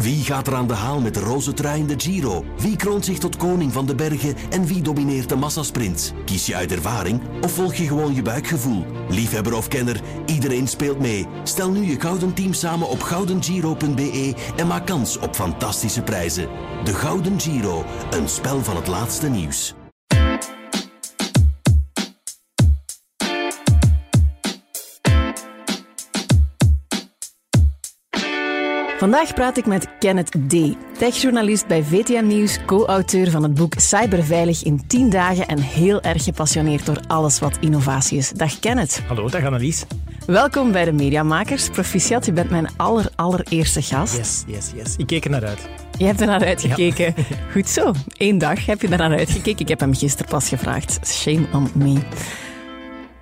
Wie gaat er aan de haal met de roze trui in de Giro? Wie kroont zich tot koning van de bergen en wie domineert de massasprint? Kies je uit ervaring of volg je gewoon je buikgevoel? Liefhebber of kenner, iedereen speelt mee. Stel nu je gouden team samen op goudengiro.be en maak kans op fantastische prijzen. De Gouden Giro, een spel van het laatste nieuws. Vandaag praat ik met Kenneth D., techjournalist bij VTM Nieuws, co-auteur van het boek Cyberveilig in 10 dagen en heel erg gepassioneerd door alles wat innovatie is. Dag Kenneth. Hallo, dag Annelies. Welkom bij de Mediamakers. Proficiat, je bent mijn aller, allereerste gast. Yes, yes, yes. Ik keek er naar uit. Je hebt er naar uitgekeken. Goed zo. Eén dag heb je er naar uitgekeken. Ik heb hem gisteren pas gevraagd. Shame on me.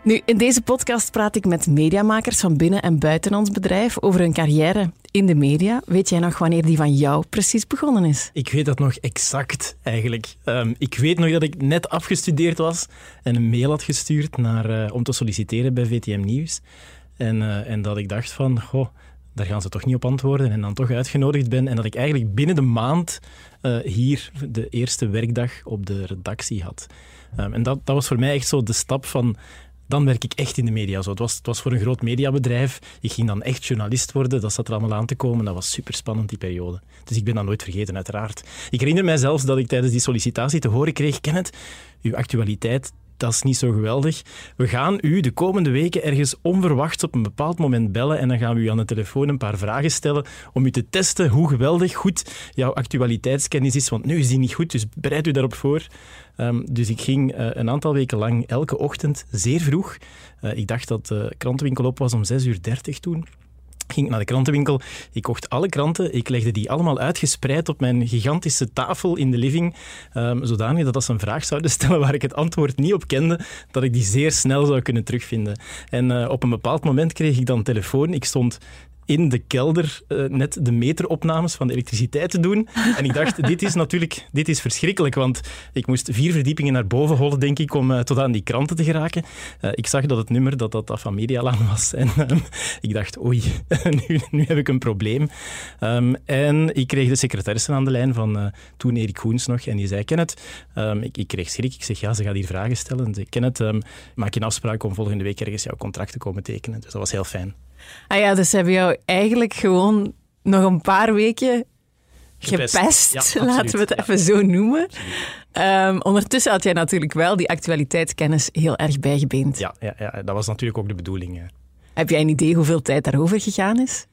Nu, in deze podcast praat ik met mediamakers van binnen en buiten ons bedrijf over hun carrière in de media. Weet jij nog wanneer die van jou precies begonnen is? Ik weet dat nog exact, eigenlijk. Ehm, ik weet nog dat ik net afgestudeerd was en een mail had gestuurd naar, eh, om te solliciteren bij VTM Nieuws. En, eh, en dat ik dacht van, goh, daar gaan ze toch niet op antwoorden. En dan toch uitgenodigd ben. En dat ik eigenlijk binnen de maand uh, hier de eerste werkdag op de redactie had. Um, en dat, dat was voor mij echt zo de stap van dan werk ik echt in de media. Zo, het, was, het was voor een groot mediabedrijf. Ik ging dan echt journalist worden. Dat zat er allemaal aan te komen. Dat was super spannend, die periode. Dus ik ben dat nooit vergeten, uiteraard. Ik herinner mij zelfs dat ik tijdens die sollicitatie te horen kreeg: Kenneth, uw actualiteit, dat is niet zo geweldig. We gaan u de komende weken ergens onverwachts op een bepaald moment bellen en dan gaan we u aan de telefoon een paar vragen stellen om u te testen hoe geweldig goed jouw actualiteitskennis is. Want nu is die niet goed, dus bereid u daarop voor. Um, dus ik ging uh, een aantal weken lang elke ochtend zeer vroeg. Uh, ik dacht dat de krantenwinkel op was om 6.30 uur toen ging naar de krantenwinkel. Ik kocht alle kranten. Ik legde die allemaal uitgespreid op mijn gigantische tafel in de living. Um, zodanig dat als ze een vraag zouden stellen waar ik het antwoord niet op kende, dat ik die zeer snel zou kunnen terugvinden. En uh, op een bepaald moment kreeg ik dan telefoon. Ik stond in de kelder uh, net de meteropnames van de elektriciteit te doen. En ik dacht, dit is natuurlijk dit is verschrikkelijk, want ik moest vier verdiepingen naar boven hollen, denk ik, om uh, tot aan die kranten te geraken. Uh, ik zag dat het nummer dat dat, van Medialaan was. En ehm, ik dacht, oei, nu, nu, heb ik een probleem. Um, en ik kreeg de secretaresse aan de lijn van toen Erik Goens nog. En die zei, Kenneth, um, ik, ik, kreeg schrik. Ik zeg, ja, ze gaat hier vragen stellen. En zei, Kenneth, maak je een afspraak om volgende week ergens jouw contract te komen tekenen. Dus dat was heel fijn. Ah ja, dus hebben jou eigenlijk gewoon nog een paar weken gepest, ja, laten we het even zo noemen. Um, ondertussen had jij natuurlijk wel die actualiteitskennis heel erg bijgebeend. Ja, ja, ja dat was natuurlijk ook de bedoeling. Heb jij een idee hoeveel tijd daarover gegaan is?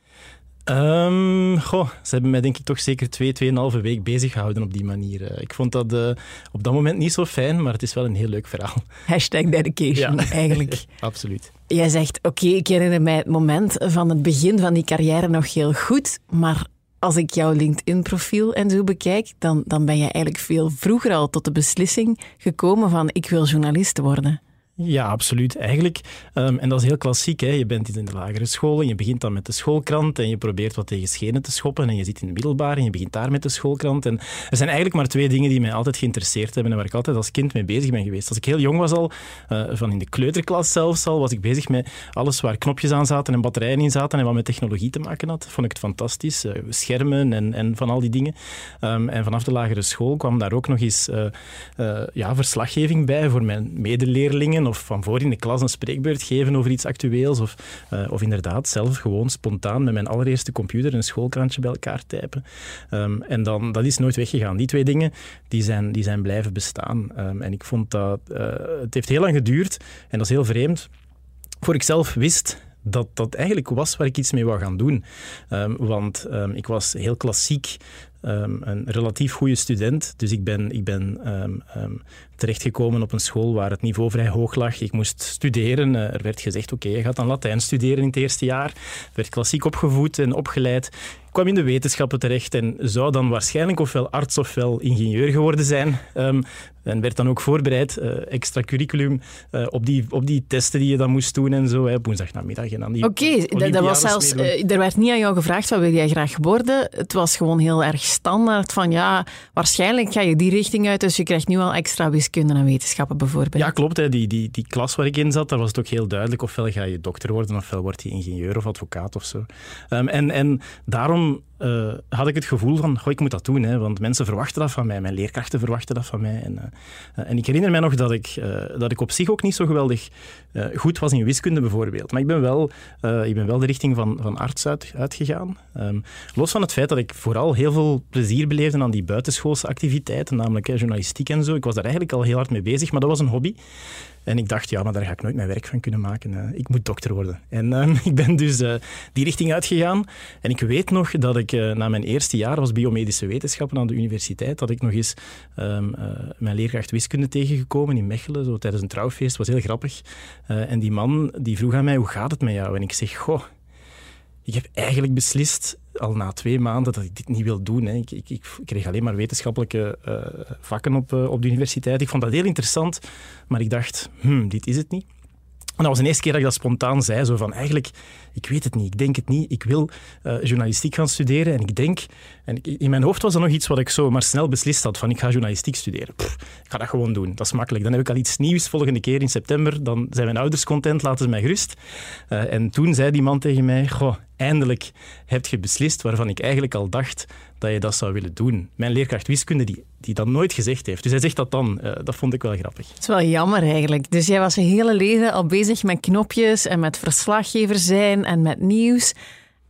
Um, goh, ze hebben mij denk ik toch zeker twee, tweeënhalve week bezig gehouden op die manier. Eh, ik vond dat uh, op dat moment niet zo fijn, maar het is wel een heel leuk verhaal. Hashtag dedication, ja. eigenlijk. Absoluut. Jij zegt, oké, okay, ik herinner mij het moment van het begin van die carrière nog heel goed, maar als ik jouw LinkedIn-profiel en zo bekijk, dan, dan ben je eigenlijk veel vroeger al tot de beslissing gekomen van ik wil journalist worden. Ja, absoluut. Eigenlijk, um, en dat is heel klassiek, hè. je bent in de lagere school en je begint dan met de schoolkrant en je probeert wat tegen schenen te schoppen en je zit in de middelbare en je begint daar met de schoolkrant. En er zijn eigenlijk maar twee dingen die mij altijd geïnteresseerd hebben en waar ik altijd als kind mee bezig ben geweest. Als ik heel jong was al, uh, van in de kleuterklas zelfs al, was ik bezig met alles waar knopjes aan zaten en batterijen in zaten en wat met technologie te maken had. Vond ik het fantastisch. Uh, schermen en, en van al die dingen. Um, en vanaf de lagere school kwam daar ook nog eens uh, ja, verslaggeving bij voor mijn medeleerlingen of van voor in de klas een spreekbeurt geven over iets actueels. Of, uh, of inderdaad zelf gewoon spontaan met mijn allereerste computer een schoolkrantje bij elkaar typen. Um, en dan, dat is nooit weggegaan. Die twee dingen die zijn, die zijn blijven bestaan. Um, en ik vond dat... Uh, het heeft heel lang geduurd en dat is heel vreemd. Voor ik zelf wist dat dat eigenlijk was waar ik iets mee wou gaan doen. Um, want ik was heel klassiek um, een relatief goede student. Dus ik ben, ik ben terechtgekomen op een school waar het niveau vrij hoog lag. Ik moest studeren. Uh, er werd gezegd, oké, je gaat dan Latijn studeren in het eerste jaar. Ik werd klassiek opgevoed en opgeleid kwam in de wetenschappen terecht en zou dan waarschijnlijk ofwel arts ofwel ingenieur geworden zijn. Um, en werd dan ook voorbereid, uh, extra curriculum, uh, op, die, op die testen die je dan moest doen en zo, hè, op woensdagnamiddag. Oké, okay, dat was zelfs, uh, er werd niet aan jou gevraagd wat wil jij graag worden. Het was gewoon heel erg standaard van ja, waarschijnlijk ga je die richting uit, dus je krijgt nu al extra wiskunde en wetenschappen bijvoorbeeld. Ja, klopt. Hè. Die, die, die klas waar ik in zat, daar was het ook heel duidelijk. Ofwel ga je dokter worden, ofwel word je ingenieur of advocaat of zo. Um, en, en daarom some uh, had ik het gevoel van, goh, ik moet dat doen, hè, want mensen verwachten dat van mij, mijn leerkrachten verwachten dat van mij. En, uh, en ik herinner mij nog dat ik, uh, dat ik op zich ook niet zo geweldig goed was in wiskunde bijvoorbeeld. Maar ik ben wel, ik ben wel de richting van, van arts uit, uitgegaan. Um, los van het feit dat ik vooral heel veel plezier beleefde aan die buitenschoolse activiteiten, namelijk journalistiek en zo. Ik was daar eigenlijk al heel hard mee bezig, maar dat was een hobby. En ik dacht, ja, maar daar ga ik nooit mijn werk van kunnen maken. ik moet dokter worden. En uh, ik ben dus die richting uitgegaan. En ik weet nog dat ik uh, na mijn eerste jaar was biomedische wetenschappen aan de universiteit, dat ik nog eens um, mijn leerkracht wiskunde tegengekomen in Mechelen, zo tijdens een trouwfeest. was heel grappig. en die man die vroeg aan mij, hoe gaat het met jou? En ik zeg, goh, ik heb eigenlijk beslist al na twee maanden dat ik dit niet wil doen. Hè. Ik, ik, ik, kreeg alleen maar wetenschappelijke vakken op, op de universiteit. Ik vond dat heel interessant, maar ik dacht, hmm, dit is het niet. En dat was de eerste keer dat ik dat spontaan zei, zo van eigenlijk, ik weet het niet, ik denk het niet, ik wil uh, journalistiek gaan studeren en ik denk, en in mijn hoofd was dat nog iets wat ik zo maar snel beslist had, van ik ga journalistiek studeren. Ik ga dat gewoon doen, dat is makkelijk. Dan heb ik al iets nieuws volgende keer in september, dan zijn mijn ouders content, laten ze mij gerust. Uh, en toen zei die man tegen mij, goh, eindelijk heb je beslist waarvan ik eigenlijk al dacht dat je dat zou willen doen. Mijn leerkracht wiskunde, die, die dat nooit gezegd heeft. Dus hij zegt dat dan. Uh, dat vond ik wel grappig. Het is wel jammer eigenlijk. Dus jij was je hele leven al bezig met knopjes en met verslaggever zijn en met nieuws.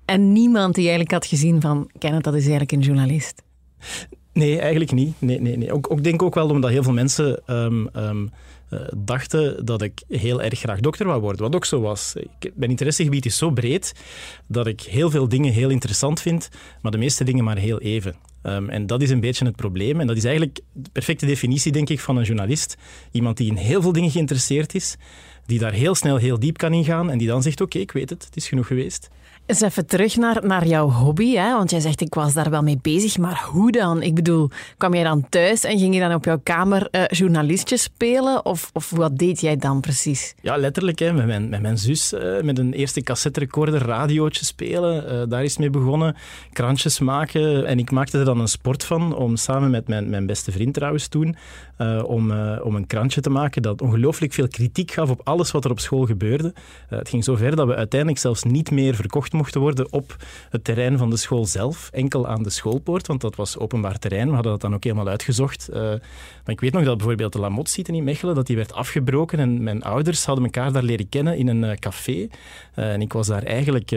En niemand die eigenlijk had gezien van, Kenneth, dat is eigenlijk een journalist. Nee, eigenlijk niet. Nee, nee, nee. Ook, ook denk ook wel omdat heel veel mensen um, um, uh, dachten dat ik heel erg graag dokter wou worden. Wat ook zo was. Ik, mijn interessegebied is zo breed dat ik heel veel dingen heel interessant vind, maar de meeste dingen maar heel even. Um, en dat is een beetje het probleem. En dat is eigenlijk de perfecte definitie, denk ik, van een journalist. Iemand die in heel veel dingen geïnteresseerd is, die daar heel snel heel diep kan ingaan en die dan zegt, oké, ik weet het, het is genoeg geweest. Eens even terug naar, naar jouw hobby, hè? want jij zegt ik was daar wel mee bezig, maar hoe dan? Ik bedoel, kwam jij dan thuis en ging je dan op jouw kamer uh, journalistjes spelen of, of wat deed jij dan precies? Ja, letterlijk, hè, met, mijn, met mijn zus, uh, met een eerste cassette recorder radiootje spelen, uh, daar is mee begonnen, krantjes maken en ik maakte er dan een sport van om samen met mijn, mijn beste vriend trouwens toen, om, om een krantje te maken dat ongelooflijk veel kritiek gaf op alles wat er op school gebeurde. het ging zo ver dat we uiteindelijk zelfs niet meer verkocht mochten worden op het terrein van de school zelf, enkel aan de schoolpoort, want dat was openbaar terrein. We hadden dat dan ook helemaal uitgezocht. Uh, maar ik weet nog dat bijvoorbeeld de Lamotte-site in Mechelen, dat die werd afgebroken en mijn ouders hadden elkaar daar leren kennen in een uh, café. Uh, en ik was daar eigenlijk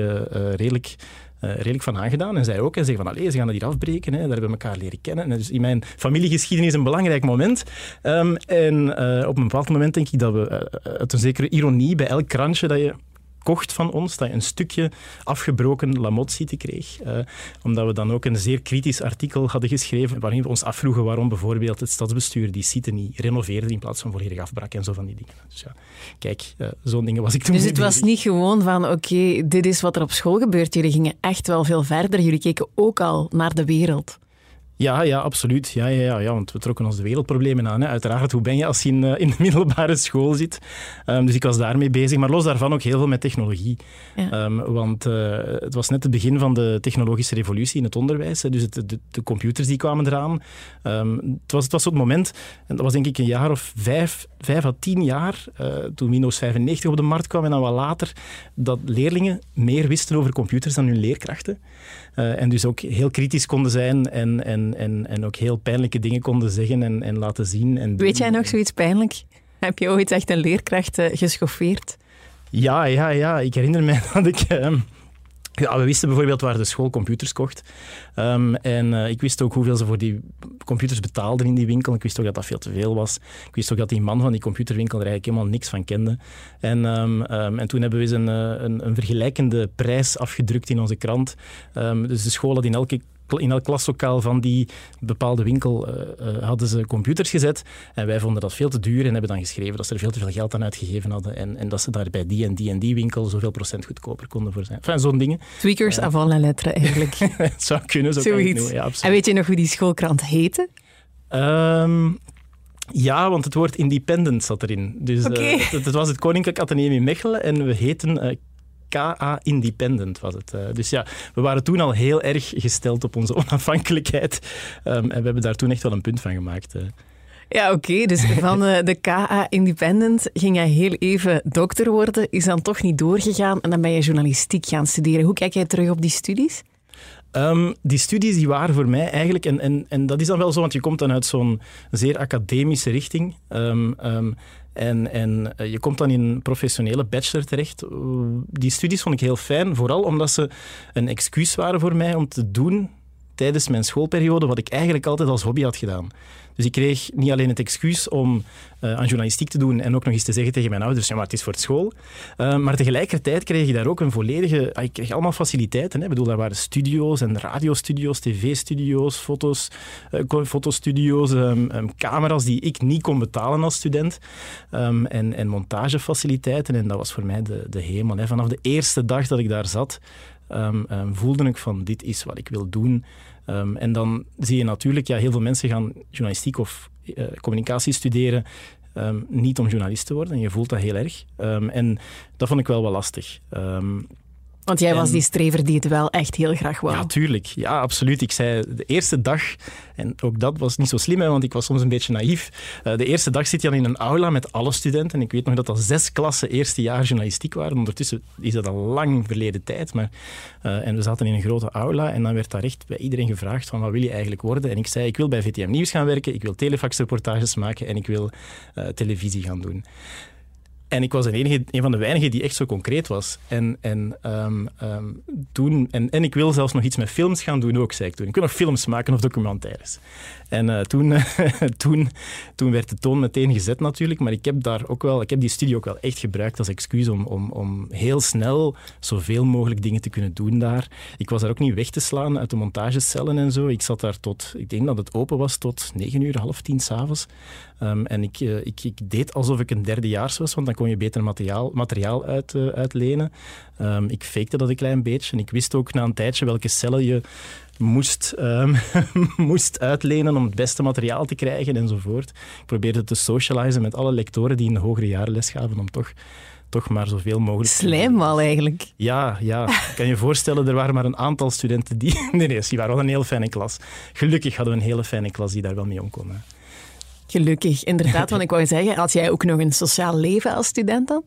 redelijk... Redelijk van aangedaan. En zij ook. En zeggen van, allee, ze gaan dat hier afbreken. Hè. Daar hebben we elkaar leren kennen. En dus in mijn familiegeschiedenis een belangrijk moment. Um, en op een bepaald moment denk ik dat we uit een zekere ironie bij elk krantje dat je kocht van ons, dat je een stukje afgebroken Lamotte-site kreeg. Uh, omdat we dan ook een zeer kritisch artikel hadden geschreven waarin we ons afvroegen waarom bijvoorbeeld het stadsbestuur die site niet renoveerde in plaats van volledig afbrak en zo van die dingen. Dus ja, kijk, uh, zo'n dingen was ik toen Dus het was niet gewoon van, oké, okay, dit is wat er op school gebeurt. Jullie gingen echt wel veel verder. Jullie keken ook al naar de wereld. Ja, ja, absoluut. Ja, ja, ja, ja, want we trokken ons de wereldproblemen aan. Hè. Uiteraard, hoe ben je als je in, uh, in de middelbare school zit? Um, dus ik was daarmee bezig. Maar los daarvan ook heel veel met technologie. Ja. Um, want uh, het was net het begin van de technologische revolutie in het onderwijs. Hè. Dus het, de, de, computers die kwamen eraan. Um, het, was, het was op het moment, en dat was denk ik een jaar of vijf, vijf à tien jaar, uh, toen Windows 95 op de markt kwam en dan wat later, dat leerlingen meer wisten over computers dan hun leerkrachten. Uh, en dus ook heel kritisch konden zijn en, en, en, en ook heel pijnlijke dingen konden zeggen en, en laten zien. En Weet jij nog zoiets pijnlijk? Heb je ooit echt een leerkracht uh, geschoffeerd? Ja, ja, ja. Ik herinner me dat ik... Uh, ja, we wisten bijvoorbeeld waar de school computers kocht. Um, en uh, ik wist ook hoeveel ze voor die computers betaalden in die winkel. Ik wist ook dat dat veel te veel was. Ik wist ook dat die man van die computerwinkel er eigenlijk helemaal niks van kende. En, um, um, en toen hebben we eens een, een, een, vergelijkende prijs afgedrukt in onze krant. dus de school had in elke in elk klaslokaal van die bepaalde winkel uh, uh, hadden ze computers gezet. En wij vonden dat veel te duur en hebben dan geschreven dat ze er veel te veel geld aan uitgegeven hadden. En, en dat ze daar bij die en die en die winkel zoveel procent goedkoper konden voor zijn. Enfin, zo'n dingen. Tweakers uh, avant la lettre, eigenlijk. het zou kunnen, zo Zoiets. Ja, en weet je nog hoe die schoolkrant heette? Um, ja, want het woord independent zat erin. Dus okay. uh, het, het, was het Koninklijk Atheneum in Mechelen en we heten KA Independent was het. Uh, dus ja, we waren toen al heel erg gesteld op onze onafhankelijkheid. Um, en we hebben daar toen echt wel een punt van gemaakt. Uh. Ja, oké. Okay. Dus van uh, de KA Independent ging jij heel even dokter worden, is dan toch niet doorgegaan en dan ben je journalistiek gaan studeren. Hoe kijk jij terug op die studies? Um, die studies die waren voor mij eigenlijk, en, en, en dat is dan wel zo, want je komt dan uit zo'n zeer academische richting. Um, um, en, en uh, je komt dan in een professionele bachelor terecht. Uh, die studies vond ik heel fijn, vooral omdat ze een excuus waren voor mij om te doen tijdens mijn schoolperiode wat ik eigenlijk altijd als hobby had gedaan. Dus ik kreeg niet alleen het excuus om uh, aan journalistiek te doen en ook nog eens te zeggen tegen mijn ouders, ja, maar het is voor het school. Uh, maar tegelijkertijd kreeg ik daar ook een volledige... Ah, ik kreeg allemaal faciliteiten. Hè. Ik bedoel, daar waren studio's en radiostudio's, tv-studio's, foto's, uh, fotostudio's, um, um, camera's die ik niet kon betalen als student. Um, en, en montagefaciliteiten. En dat was voor mij de, de hemel. Hè. Vanaf de eerste dag dat ik daar zat, voelde ik van dit is wat ik wil doen. Um, en dan zie je natuurlijk, ja, heel veel mensen gaan journalistiek of uh, communicatie studeren. niet om journalist te worden. En je voelt dat heel erg. en dat vond ik wel wel lastig. Want jij was die strever die het wel echt heel graag wou. Ja, tuurlijk. Ja, absoluut. Ik zei de eerste dag, en ook dat was niet zo slim, hè, want ik was soms een beetje naïef. Uh, de eerste dag zit je al in een aula met alle studenten. En ik weet nog dat dat zes klassen eerste jaar journalistiek waren. Ondertussen is dat al lang verleden tijd. Maar, uh, en we zaten in een grote aula en dan werd daar echt bij iedereen gevraagd van wat wil je eigenlijk worden? En ik zei, ik wil bij VTM Nieuws gaan werken, ik wil telefaxreportages maken en ik wil uh, televisie gaan doen. En ik was een, van de weinigen die echt zo concreet was. En, en, um, toen, en, en ik wil zelfs nog iets met films gaan doen ook, zei ik toen. Ik nog films maken of documentaires. En uh, toen, toen, toen werd de toon meteen gezet natuurlijk. Maar ik heb, daar ook wel, ik heb die studie ook wel echt gebruikt als excuus om, om, om heel snel zoveel mogelijk dingen te kunnen doen daar. Ik was daar ook niet weg te slaan uit de montagecellen en zo. Ik zat daar tot, ik denk dat het open was tot negen uur, half tien s'avonds. Um, en ik, uh, ik, ik, deed alsof ik een derdejaars was, want dan kon je beter materiaal, materiaal uit, uh, uitlenen. Um, ik fakte dat een klein beetje en ik wist ook na een tijdje welke cellen je moest, um, moest uitlenen om het beste materiaal te krijgen enzovoort. Ik probeerde te socializen met alle lectoren die in de hogere jaren les gaven om toch toch maar zoveel mogelijk... Slijmwal eigenlijk. Ja, ja. Ik kan je voorstellen, er waren maar een aantal studenten die... Nee, nee, die waren wel een heel fijne klas. Gelukkig hadden we een hele fijne klas die daar wel mee om kon. Gelukkig, inderdaad. Want ik wou zeggen, had jij ook nog een sociaal leven als student dan?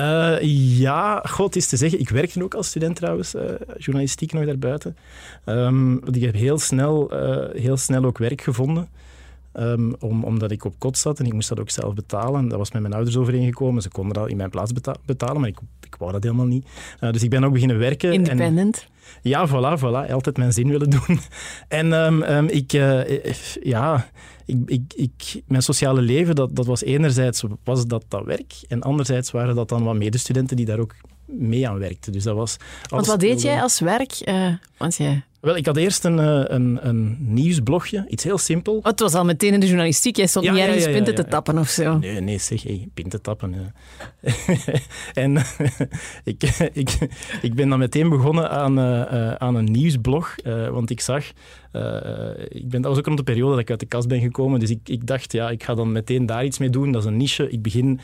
Uh, ja, god is te zeggen. Ik werkte ook als student trouwens, uh, journalistiek nog daarbuiten. Um, ik heb heel snel, uh, heel snel ook werk gevonden. Um, om, omdat ik op kot zat en ik moest dat ook zelf betalen. Dat was met mijn ouders overeengekomen. Ze konden dat in mijn plaats beta betalen, maar ik, ik wou dat helemaal niet. dus ik ben ook beginnen werken. Independent? En, ja, voilà, voilà. Altijd mijn zin willen doen. En um, um, ik, ja, ik, ik, ik, mijn sociale leven, dat, dat was enerzijds was dat dat werk en anderzijds waren dat dan wat medestudenten die daar ook mee aan werkten. Dus dat was Want wat deed jij als werk? Uh, want jij... Wel, ik had eerst een, een, een nieuwsblogje, iets heel simpel. Oh, het was al meteen in de journalistiek, jij stond ja, niet ergens ja, ja, pinten te tappen of zo. Nee, nee zeg, hey, pinten tappen. en ik, ik, ik ben dan meteen begonnen aan, uh, aan een nieuwsblog, uh, want ik zag uh, ik ben, dat was ook rond de periode dat ik uit de kast ben gekomen. Dus ik, ik dacht, ja, ik ga dan meteen daar iets mee doen. Dat is een niche. Ik begin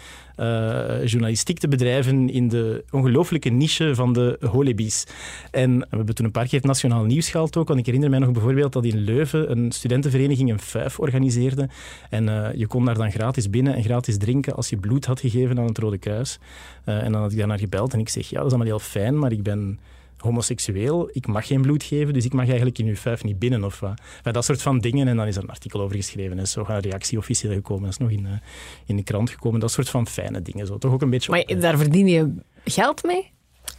journalistiek te bedrijven in de ongelooflijke niche van de holibies. En we hebben toen een paar keer het Nationaal Nieuws ook. Want ik herinner mij nog bijvoorbeeld dat in Leuven een studentenvereniging een fuif organiseerde. En uh, je kon daar dan gratis binnen en gratis drinken als je bloed had gegeven aan het Rode Kruis. en dan had ik daar naar gebeld en ik zeg, ja, dat is allemaal heel fijn, maar ik ben homoseksueel, ik mag geen bloed geven, dus ik mag eigenlijk in uw vijf niet binnen of wat. dat soort van dingen. En dan is er een artikel over geschreven en zo een reactie officieel gekomen. Dat is nog in, uh, in de krant gekomen. Dat soort van fijne dingen. Zo. Toch ook een beetje... Maar op, daar verdien je geld mee?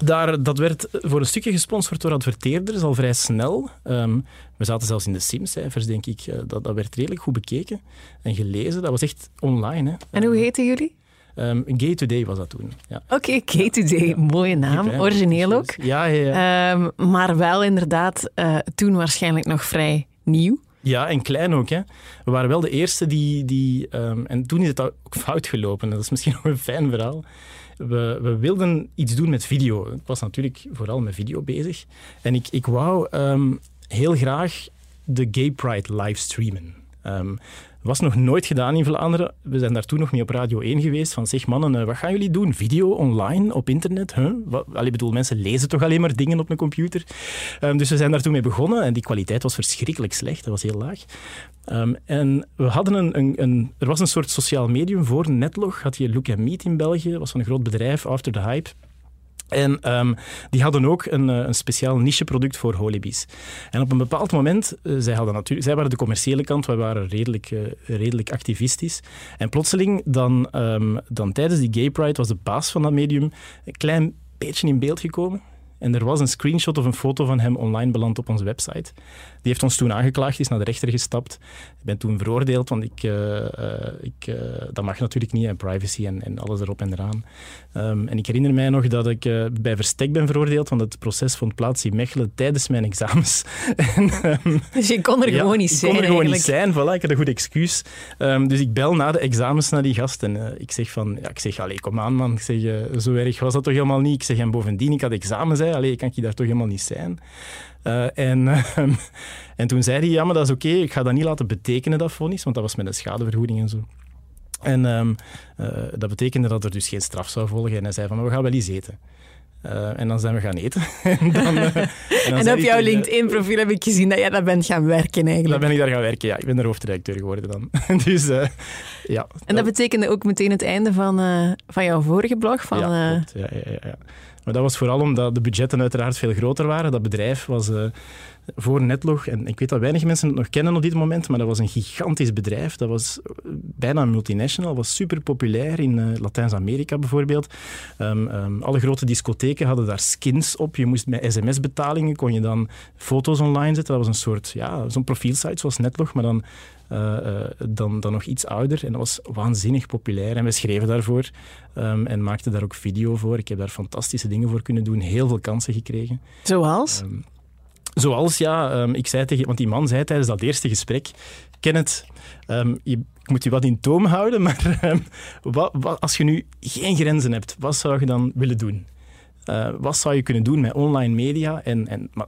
Daar, dat werd voor een stukje gesponsord door adverteerders al vrij snel. Um, we zaten zelfs in de SIM-cijfers, denk ik. Uh, dat, dat werd redelijk goed bekeken en gelezen. Dat was echt online. Hè. En hoe heten jullie? Um, Gay Today was dat toen. Ja. Oké, okay, Gay Today, mooie naam, origineel ook. Ja, ja, ja. Um, maar wel inderdaad uh, toen waarschijnlijk nog vrij nieuw. Ja, en klein ook. Hè. We waren wel de eerste die... die um, en toen is het ook fout gelopen. Dat is misschien nog een fijn verhaal. We, we, wilden iets doen met video. Ik was natuurlijk vooral met video bezig. En ik, ik wou heel graag de Gay Pride livestreamen. Um, was nog nooit gedaan in Vlaanderen. We zijn daar toen nog mee op Radio 1 geweest. Van zeg mannen, eh, wat gaan jullie doen? Video online op internet? Huh? Wat, bedoel, mensen lezen toch alleen maar dingen op een computer? Um, dus we zijn daar toen mee begonnen en die kwaliteit was verschrikkelijk slecht. Dat was heel laag. Um, en we hadden een, een, een, er was een soort sociaal medium voor Netlog. Had je Look and Meet in België. Dat was een groot bedrijf, After the Hype. En ehm, die hadden ook een, eh, een speciaal nicheproduct voor holibies. En op een bepaald moment, uh, zij, hadden natuurlijk, zij waren de commerciële kant, wij waren redelijk, uh, redelijk activistisch. En plotseling, dan, um, dan tijdens die Gay Pride, was de baas van dat medium een klein beetje in beeld gekomen. En er was een screenshot of een foto van hem online beland op onze website. Die heeft ons toen aangeklaagd, is naar de rechter gestapt. Ik ben toen veroordeeld, want ik, uh, ik, uh, dat mag natuurlijk niet, en privacy en, en alles erop en eraan. Um, en ik herinner mij nog dat ik bij verstek ben veroordeeld, want het proces vond plaats in Mechelen tijdens mijn examens. en, um, dus je kon er ja, gewoon niet zijn Ik kon er gewoon niet zijn, voilà, ik had een goed excuus. Um, dus ik bel na de examens naar die gast en ik zeg van, ja, ik zeg, allee, kom aan man, ik zeg, zo erg was dat toch helemaal niet? Ik zeg, en bovendien, ik had examens, hè, allee, kan ik daar toch helemaal niet zijn? Uh, en, uh, en toen zei hij, ja, maar dat is oké, okay, ik ga dat niet laten betekenen, dat vonnis, want dat was met een schadevergoeding en zo. En um, uh, dat betekende dat er dus geen straf zou volgen. En hij zei van, we gaan wel eens eten. Uh, en dan zijn we gaan eten. en, dan, uh, en, dan en op jouw LinkedIn-profiel heb ik gezien dat jij daar bent gaan werken eigenlijk. Dan ben ik daar gaan werken, ja. Ik ben de hoofdredacteur geworden dan. dus, uh, ja. En dat betekende ook meteen het einde van, van jouw vorige blog? Van, ja, klopt. Ja, ja, ja, Maar dat was vooral omdat de budgetten uiteraard veel groter waren. Dat bedrijf was voor Netlog, en ik weet dat weinig mensen het nog kennen op dit moment, maar dat was een gigantisch bedrijf. Dat was bijna een multinational, was super populair in uh, Latijns-Amerika bijvoorbeeld. Um, um, alle grote discotheken hadden daar skins op. Je moest met sms-betalingen, kon je dan foto's online zetten. Dat was een soort, ja, zo'n profielsite zoals Netlog, maar dan dan, dan nog iets ouder. En dat was waanzinnig populair. En we schreven daarvoor um, en maakten daar ook video voor. Ik heb daar fantastische dingen voor kunnen doen. Heel veel kansen gekregen. Zoals? Um, zoals, ja, um, ik zei tegen... Want die man zei tijdens dat eerste gesprek... Kenneth, je, ik moet je wat in toom houden, maar wat, wat, als je nu geen grenzen hebt, wat zou je dan willen doen? Uh, wat zou je kunnen doen met online media? En, en, maar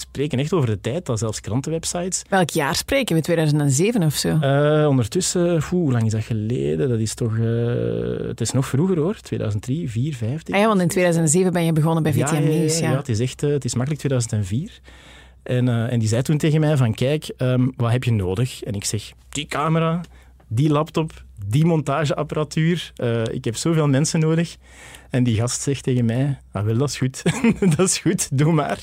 spreken echt over de tijd dat zelfs krantenwebsites... Welk jaar spreken we? 2007 of zo? Uh, ondertussen, hoe lang is dat geleden? Dat is toch... Uh, het is nog vroeger hoor, 2003, 4, 5. Ah ja, want in 2007 ben je begonnen bij VTM ja, Nieuws. Ja, ja. het is echt... Uh, het is makkelijk 2004. En, en die zei toen tegen mij van, kijk, um, wat heb je nodig? En ik zeg, die camera, die laptop, die montageapparatuur. ik heb zoveel mensen nodig. En die gast zegt tegen mij, ah, wel, dat is goed. dat is goed, doe maar.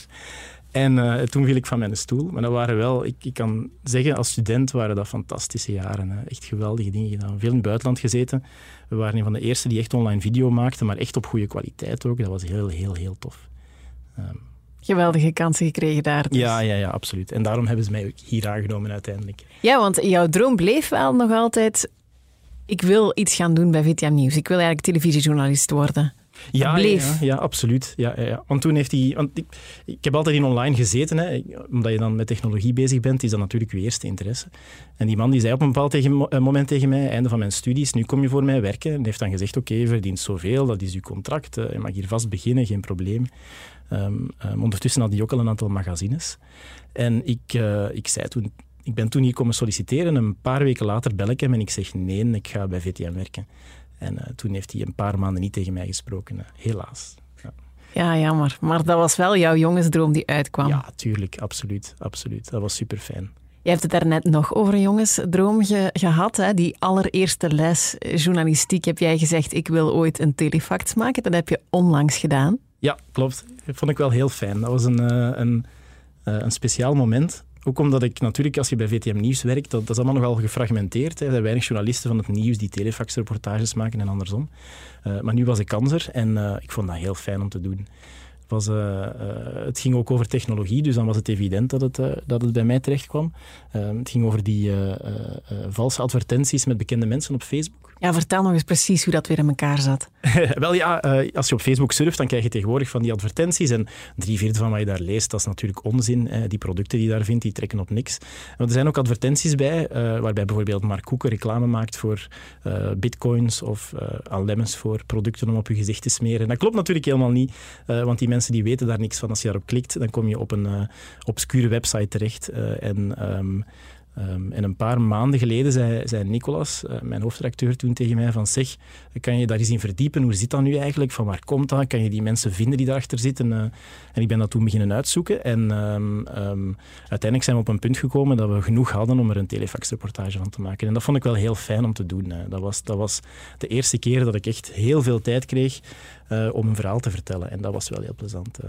En uh, toen viel ik van mijn stoel. Maar dat waren wel, ik, ik kan zeggen, als student waren dat fantastische jaren. Hè. Echt geweldige dingen gedaan. Veel in het buitenland gezeten. We waren een van de eerste die echt online video maakten, maar echt op goede kwaliteit ook. Dat was heel, heel, heel tof. Um, Geweldige kansen gekregen daar. Dus. Ja, ja, ja, absoluut. En daarom hebben ze mij ook hier aangenomen uiteindelijk. Ja, want jouw droom bleef wel nog altijd... Ik wil iets gaan doen bij VTM Nieuws. Ik wil eigenlijk televisiejournalist worden. Ja, ja, ja, absoluut. Ja, ja. Want toen heeft hij... Want ik, ik heb altijd in online gezeten. Hè. Omdat je dan met technologie bezig bent, is dat natuurlijk je eerste interesse. En die man die zei op een bepaald tegen, een moment tegen mij, einde van mijn studies, nu kom je voor mij werken. En heeft dan gezegd, oké, okay, je verdient zoveel, dat is uw contract. Je mag hier vast beginnen, geen probleem. Um, um, ondertussen had hij ook al een aantal magazines. En ik, uh, ik zei toen... Ik ben toen hier komen solliciteren. Een paar weken later bel ik hem en ik zeg, nee, ik ga bij VTM werken. En uh, toen heeft hij een paar maanden niet tegen mij gesproken, uh, helaas. Ja. ja, jammer. Maar dat was wel jouw jongensdroom die uitkwam. Ja, tuurlijk, absoluut. absoluut. Dat was super fijn. Je hebt het daarnet nog over een jongensdroom ge gehad. Hè? Die allereerste les journalistiek heb jij gezegd, ik wil ooit een telefax maken. Dat heb je onlangs gedaan. Ja, klopt. Dat vond ik wel heel fijn. Dat was een, uh, een, een speciaal moment. Ook omdat ik natuurlijk, als je bij VTM Nieuws werkt, dat, dat is allemaal nogal gefragmenteerd. Hè. Er zijn weinig journalisten van het nieuws die telefaxreportages maken en andersom. Uh, maar nu was ik kanser en uh, ik vond dat heel fijn om te doen. Was, uh, het ging ook over technologie, dus dan was het evident dat het, dat het bij mij terecht kwam. het ging over die valse advertenties met bekende mensen op Facebook. Ja, vertel nog eens precies hoe dat weer in elkaar zat. Wel ja, uh, als je op Facebook surft, dan krijg je tegenwoordig van die advertenties. En drie vierde van wat je daar leest, dat is natuurlijk onzin. Die producten die je daar vindt, die trekken op niks. Er zijn ook advertenties bij, uh, waarbij bijvoorbeeld Mark Koeken reclame maakt voor uh, bitcoins of al lemons voor producten om op je gezicht te smeren. En dat klopt natuurlijk helemaal niet, want die mensen die weten daar niks van. Als je daarop klikt, dan kom je op een obscure website terecht. en... Um, Ehm, en een paar maanden geleden zei, Nicolas, uh, mijn hoofdredacteur, toen tegen mij van zeg, kan je daar eens in verdiepen? Hoe zit dat nu eigenlijk? Van waar komt dat? Kan je die mensen vinden die daarachter zitten? Uh, en ik ben dat toen beginnen uitzoeken. En um, um, uiteindelijk zijn we op een punt gekomen dat we genoeg hadden om er een telefaxreportage van te maken. En dat vond ik wel heel fijn om te doen. Uh, dat, was, dat was de eerste keer dat ik echt heel veel tijd kreeg om een verhaal te vertellen. En dat was wel heel plezant.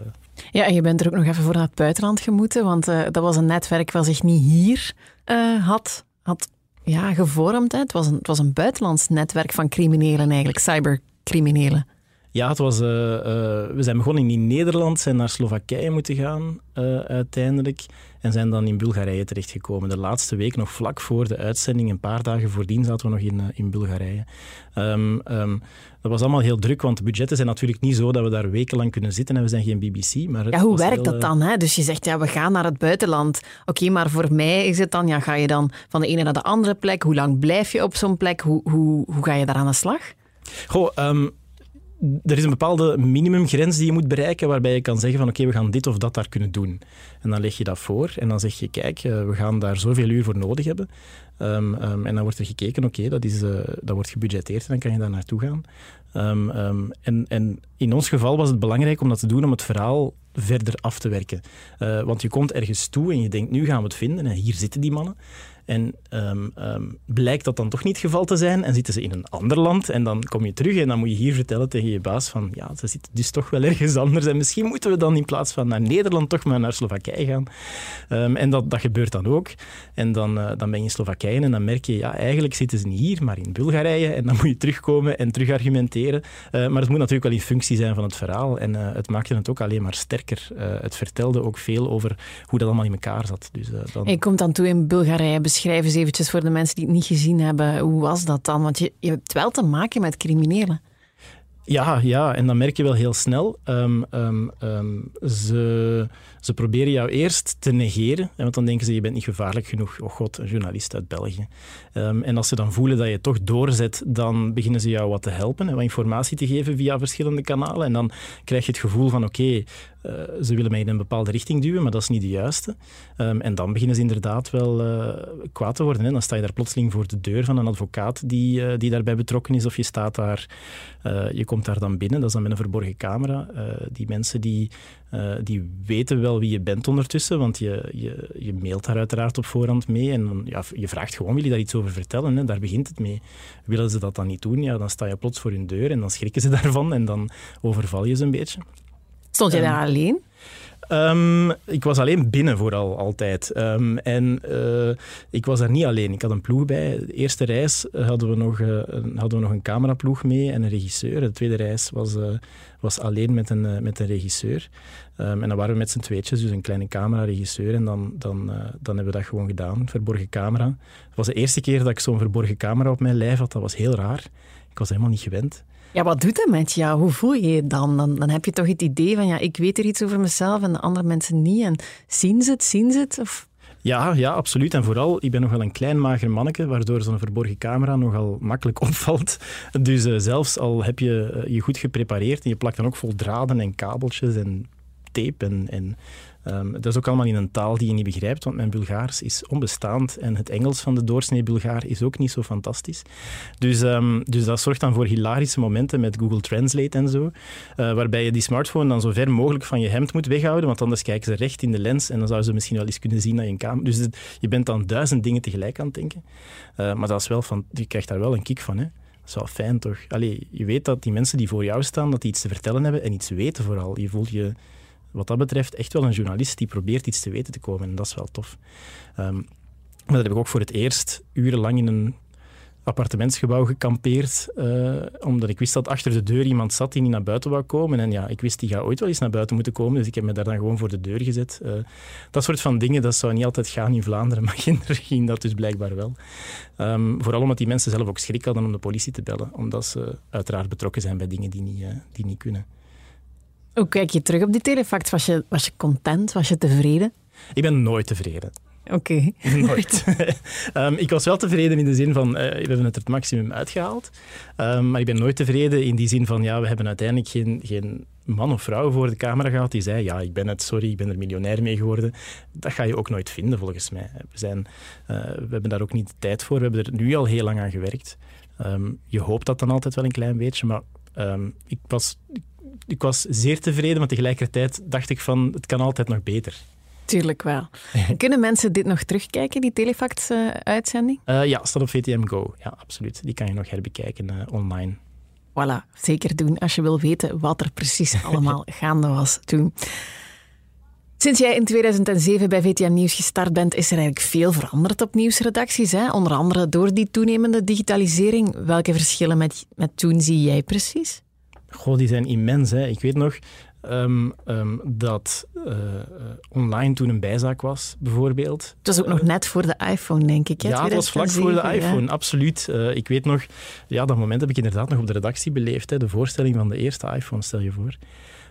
Ja, en je bent er ook nog even voor naar het buitenland gemoeten, want dat was een netwerk wat zich niet hier uh, had, had ja, gevormd. Hè. Het, was een, het was een buitenlands netwerk van criminelen eigenlijk, cybercriminelen. Ja, het was, uh, uh, we zijn begonnen in Nederland, zijn naar Slowakije moeten gaan uiteindelijk en zijn dan in Bulgarije terechtgekomen. De laatste week, nog vlak voor de uitzending, een paar dagen voordien, zaten we nog in, in Bulgarije. Um, um, dat was allemaal heel druk, want de budgetten zijn natuurlijk niet zo dat we daar wekenlang kunnen zitten en we zijn geen BBC. Maar ja, hoe werkt dat dan? Hè? Dus je zegt, ja, we gaan naar het buitenland. Oké, maar voor mij is het dan, ja, ga je dan van de ene naar de andere plek? Hoe lang blijf je op zo'n plek? Hoe, hoe, hoe ga je daar aan de slag? Goh, um, er is een bepaalde minimumgrens die je moet bereiken waarbij je kan zeggen van oké, we gaan dit of dat daar kunnen doen. En dan leg je dat voor en dan zeg je kijk, we gaan daar zoveel uur voor nodig hebben. Um, um, en dan wordt er gekeken, oké, dat, uh, dat wordt gebudgeteerd en dan kan je daar naartoe gaan. Um, en, en, in ons geval was het belangrijk om dat te doen om het verhaal verder af te werken. Uh, want je komt ergens toe en je denkt, nu gaan we het vinden en hier zitten die mannen. En um, um, blijkt dat dan toch niet het geval te zijn en zitten ze in een ander land en dan kom je terug en dan moet je hier vertellen tegen je baas van ja, ze zitten dus toch wel ergens anders en misschien moeten we dan in plaats van naar Nederland toch maar naar Slowakije gaan. Um, en dat, dat gebeurt dan ook. En dan, uh, dan ben je in Slowakije en dan merk je ja, eigenlijk zitten ze niet hier, maar in Bulgarije en dan moet je terugkomen en terug argumenteren. Uh, maar het moet natuurlijk wel in functie zijn van het verhaal en uh, het maakte het ook alleen maar sterker. het vertelde ook veel over hoe dat allemaal in elkaar zat. Dus, dan... Je komt dan toe in Bulgarije beschrijf eens eventjes voor de mensen die het niet gezien hebben. Hoe was dat dan? Want je, je hebt wel te maken met criminelen. Ja, ja, en dan merk je wel heel snel. Um, um, um, ze, ze proberen jou eerst te negeren, want dan denken ze je bent niet gevaarlijk genoeg. Oh god, een journalist uit België. en als ze dan voelen dat je toch doorzet, dan beginnen ze jou wat te helpen en wat informatie te geven via verschillende kanalen. En dan krijg je het gevoel van oké, uh, ze willen mij in een bepaalde richting duwen, maar dat is niet de juiste. en dan beginnen ze inderdaad wel uh, kwaad te worden. Hè. Dan sta je daar plotseling voor de deur van een advocaat die, uh, die daarbij betrokken is, of je staat daar, je komt daar dan binnen, dat is dan met een verborgen camera. die mensen die, die weten wel wie je bent ondertussen, want je, je, je mailt daar uiteraard op voorhand mee en ja, je vraagt gewoon, wil je daar iets over vertellen? Hè? Daar begint het mee. Willen ze dat dan niet doen, ja, dan sta je plots voor hun deur en dan schrikken ze daarvan en dan overval je ze een beetje. Stond je daar alleen? Um, ik was alleen binnen vooral altijd. Um, en uh, ik was daar niet alleen. Ik had een ploeg bij. De eerste reis hadden we nog, uh, hadden we nog een cameraploeg mee en een regisseur. De tweede reis was, uh, was alleen met een, met een regisseur. Um, en dan waren we met z'n tweetjes, dus een kleine camera-regisseur. En dan, dan, dan hebben we dat gewoon gedaan, verborgen camera. Het was de eerste keer dat ik zo'n verborgen camera op mijn lijf had. Dat was heel raar. Ik was helemaal niet gewend. Ja, wat doet dat met jou? Hoe voel je je dan? dan? Dan heb je toch het idee van, ja, ik weet er iets over mezelf en de andere mensen niet. En zien ze het, zien ze het? Of... Ja, ja, absoluut. En vooral, ik ben nogal een klein mager manneke, waardoor zo'n verborgen camera nogal makkelijk opvalt. Dus uh, zelfs al heb je uh, je goed geprepareerd en je plakt dan ook vol draden en kabeltjes en tape en, en Um, dat is ook allemaal in een taal die je niet begrijpt, want mijn Bulgaars is onbestaand en het Engels van de doorsnee Bulgaar is ook niet zo fantastisch. Dus, um, dus dat zorgt dan voor hilarische momenten met Google Translate en zo, uh, waarbij je die smartphone dan zo ver mogelijk van je hemd moet weghouden, want anders kijken ze recht in de lens en dan zouden ze misschien wel eens kunnen zien dat je camera... Dus je bent dan duizend dingen tegelijk aan het denken. Uh, maar dat is wel van, je krijgt daar wel een kick van, hè. Dat is wel fijn, toch? Allee, je weet dat die mensen die voor jou staan, dat die iets te vertellen hebben en iets weten vooral. Je voelt je wat dat betreft echt wel een journalist die probeert iets te weten te komen. En dat is wel tof. Um, maar dat heb ik ook voor het eerst urenlang in een appartementsgebouw gekampeerd, uh, omdat ik wist dat achter de deur iemand zat die niet naar buiten wou komen. En ja, ik wist die gaat ooit wel eens naar buiten moeten komen, dus ik heb me daar dan gewoon voor de deur gezet. Uh, dat soort van dingen, dat zou niet altijd gaan in Vlaanderen, maar kinderen ging dat dus blijkbaar wel. Um, vooral omdat die mensen zelf ook schrik hadden om de politie te bellen, omdat ze uiteraard betrokken zijn bij dingen die niet, uh, die niet kunnen. Hoe kijk je terug op die telefax? Was je, was je content? Was je tevreden? Ik ben nooit tevreden. Oké. Nooit. Ehm, ik was wel tevreden in de zin van, eh, we hebben het er het maximum uitgehaald. Ehm, maar ik ben nooit tevreden in die zin van, ja, we hebben uiteindelijk geen, geen man of vrouw voor de camera gehad die zei, ja, ik ben het, sorry, ik ben er miljonair mee geworden. Dat ga je ook nooit vinden, volgens mij. We, zijn, eh, we hebben daar ook niet de tijd voor. We hebben er nu al heel lang aan gewerkt. Ehm, je hoopt dat dan altijd wel een klein beetje, maar ik, was, ik was zeer tevreden, maar tegelijkertijd dacht ik van, het kan altijd nog beter. Tuurlijk wel. Kunnen mensen dit nog terugkijken, die Telefax-uitzending? Uh, ja, staat op VTM Go. Ja, absoluut. Die kan je nog herbekijken uh, online. Voilà, zeker doen als je wil weten wat er precies allemaal gaande was toen. Sinds jij in 2007 bij VTM Nieuws gestart bent, is er eigenlijk veel veranderd op nieuwsredacties. Hè? Onder andere door die toenemende digitalisering. Welke verschillen met, met toen zie jij precies? Goh, die zijn immens. Hè. Ik weet nog, Ehm, ehm, dat uh, online toen een bijzaak was, bijvoorbeeld. Het was ook nog net voor de iPhone, denk ik. Hè, ja, het was vlak voor de iPhone, absoluut. Uh, ik weet nog, ja, dat moment heb ik inderdaad nog op de redactie beleefd. Hè, de voorstelling van de eerste iPhone, stel je voor.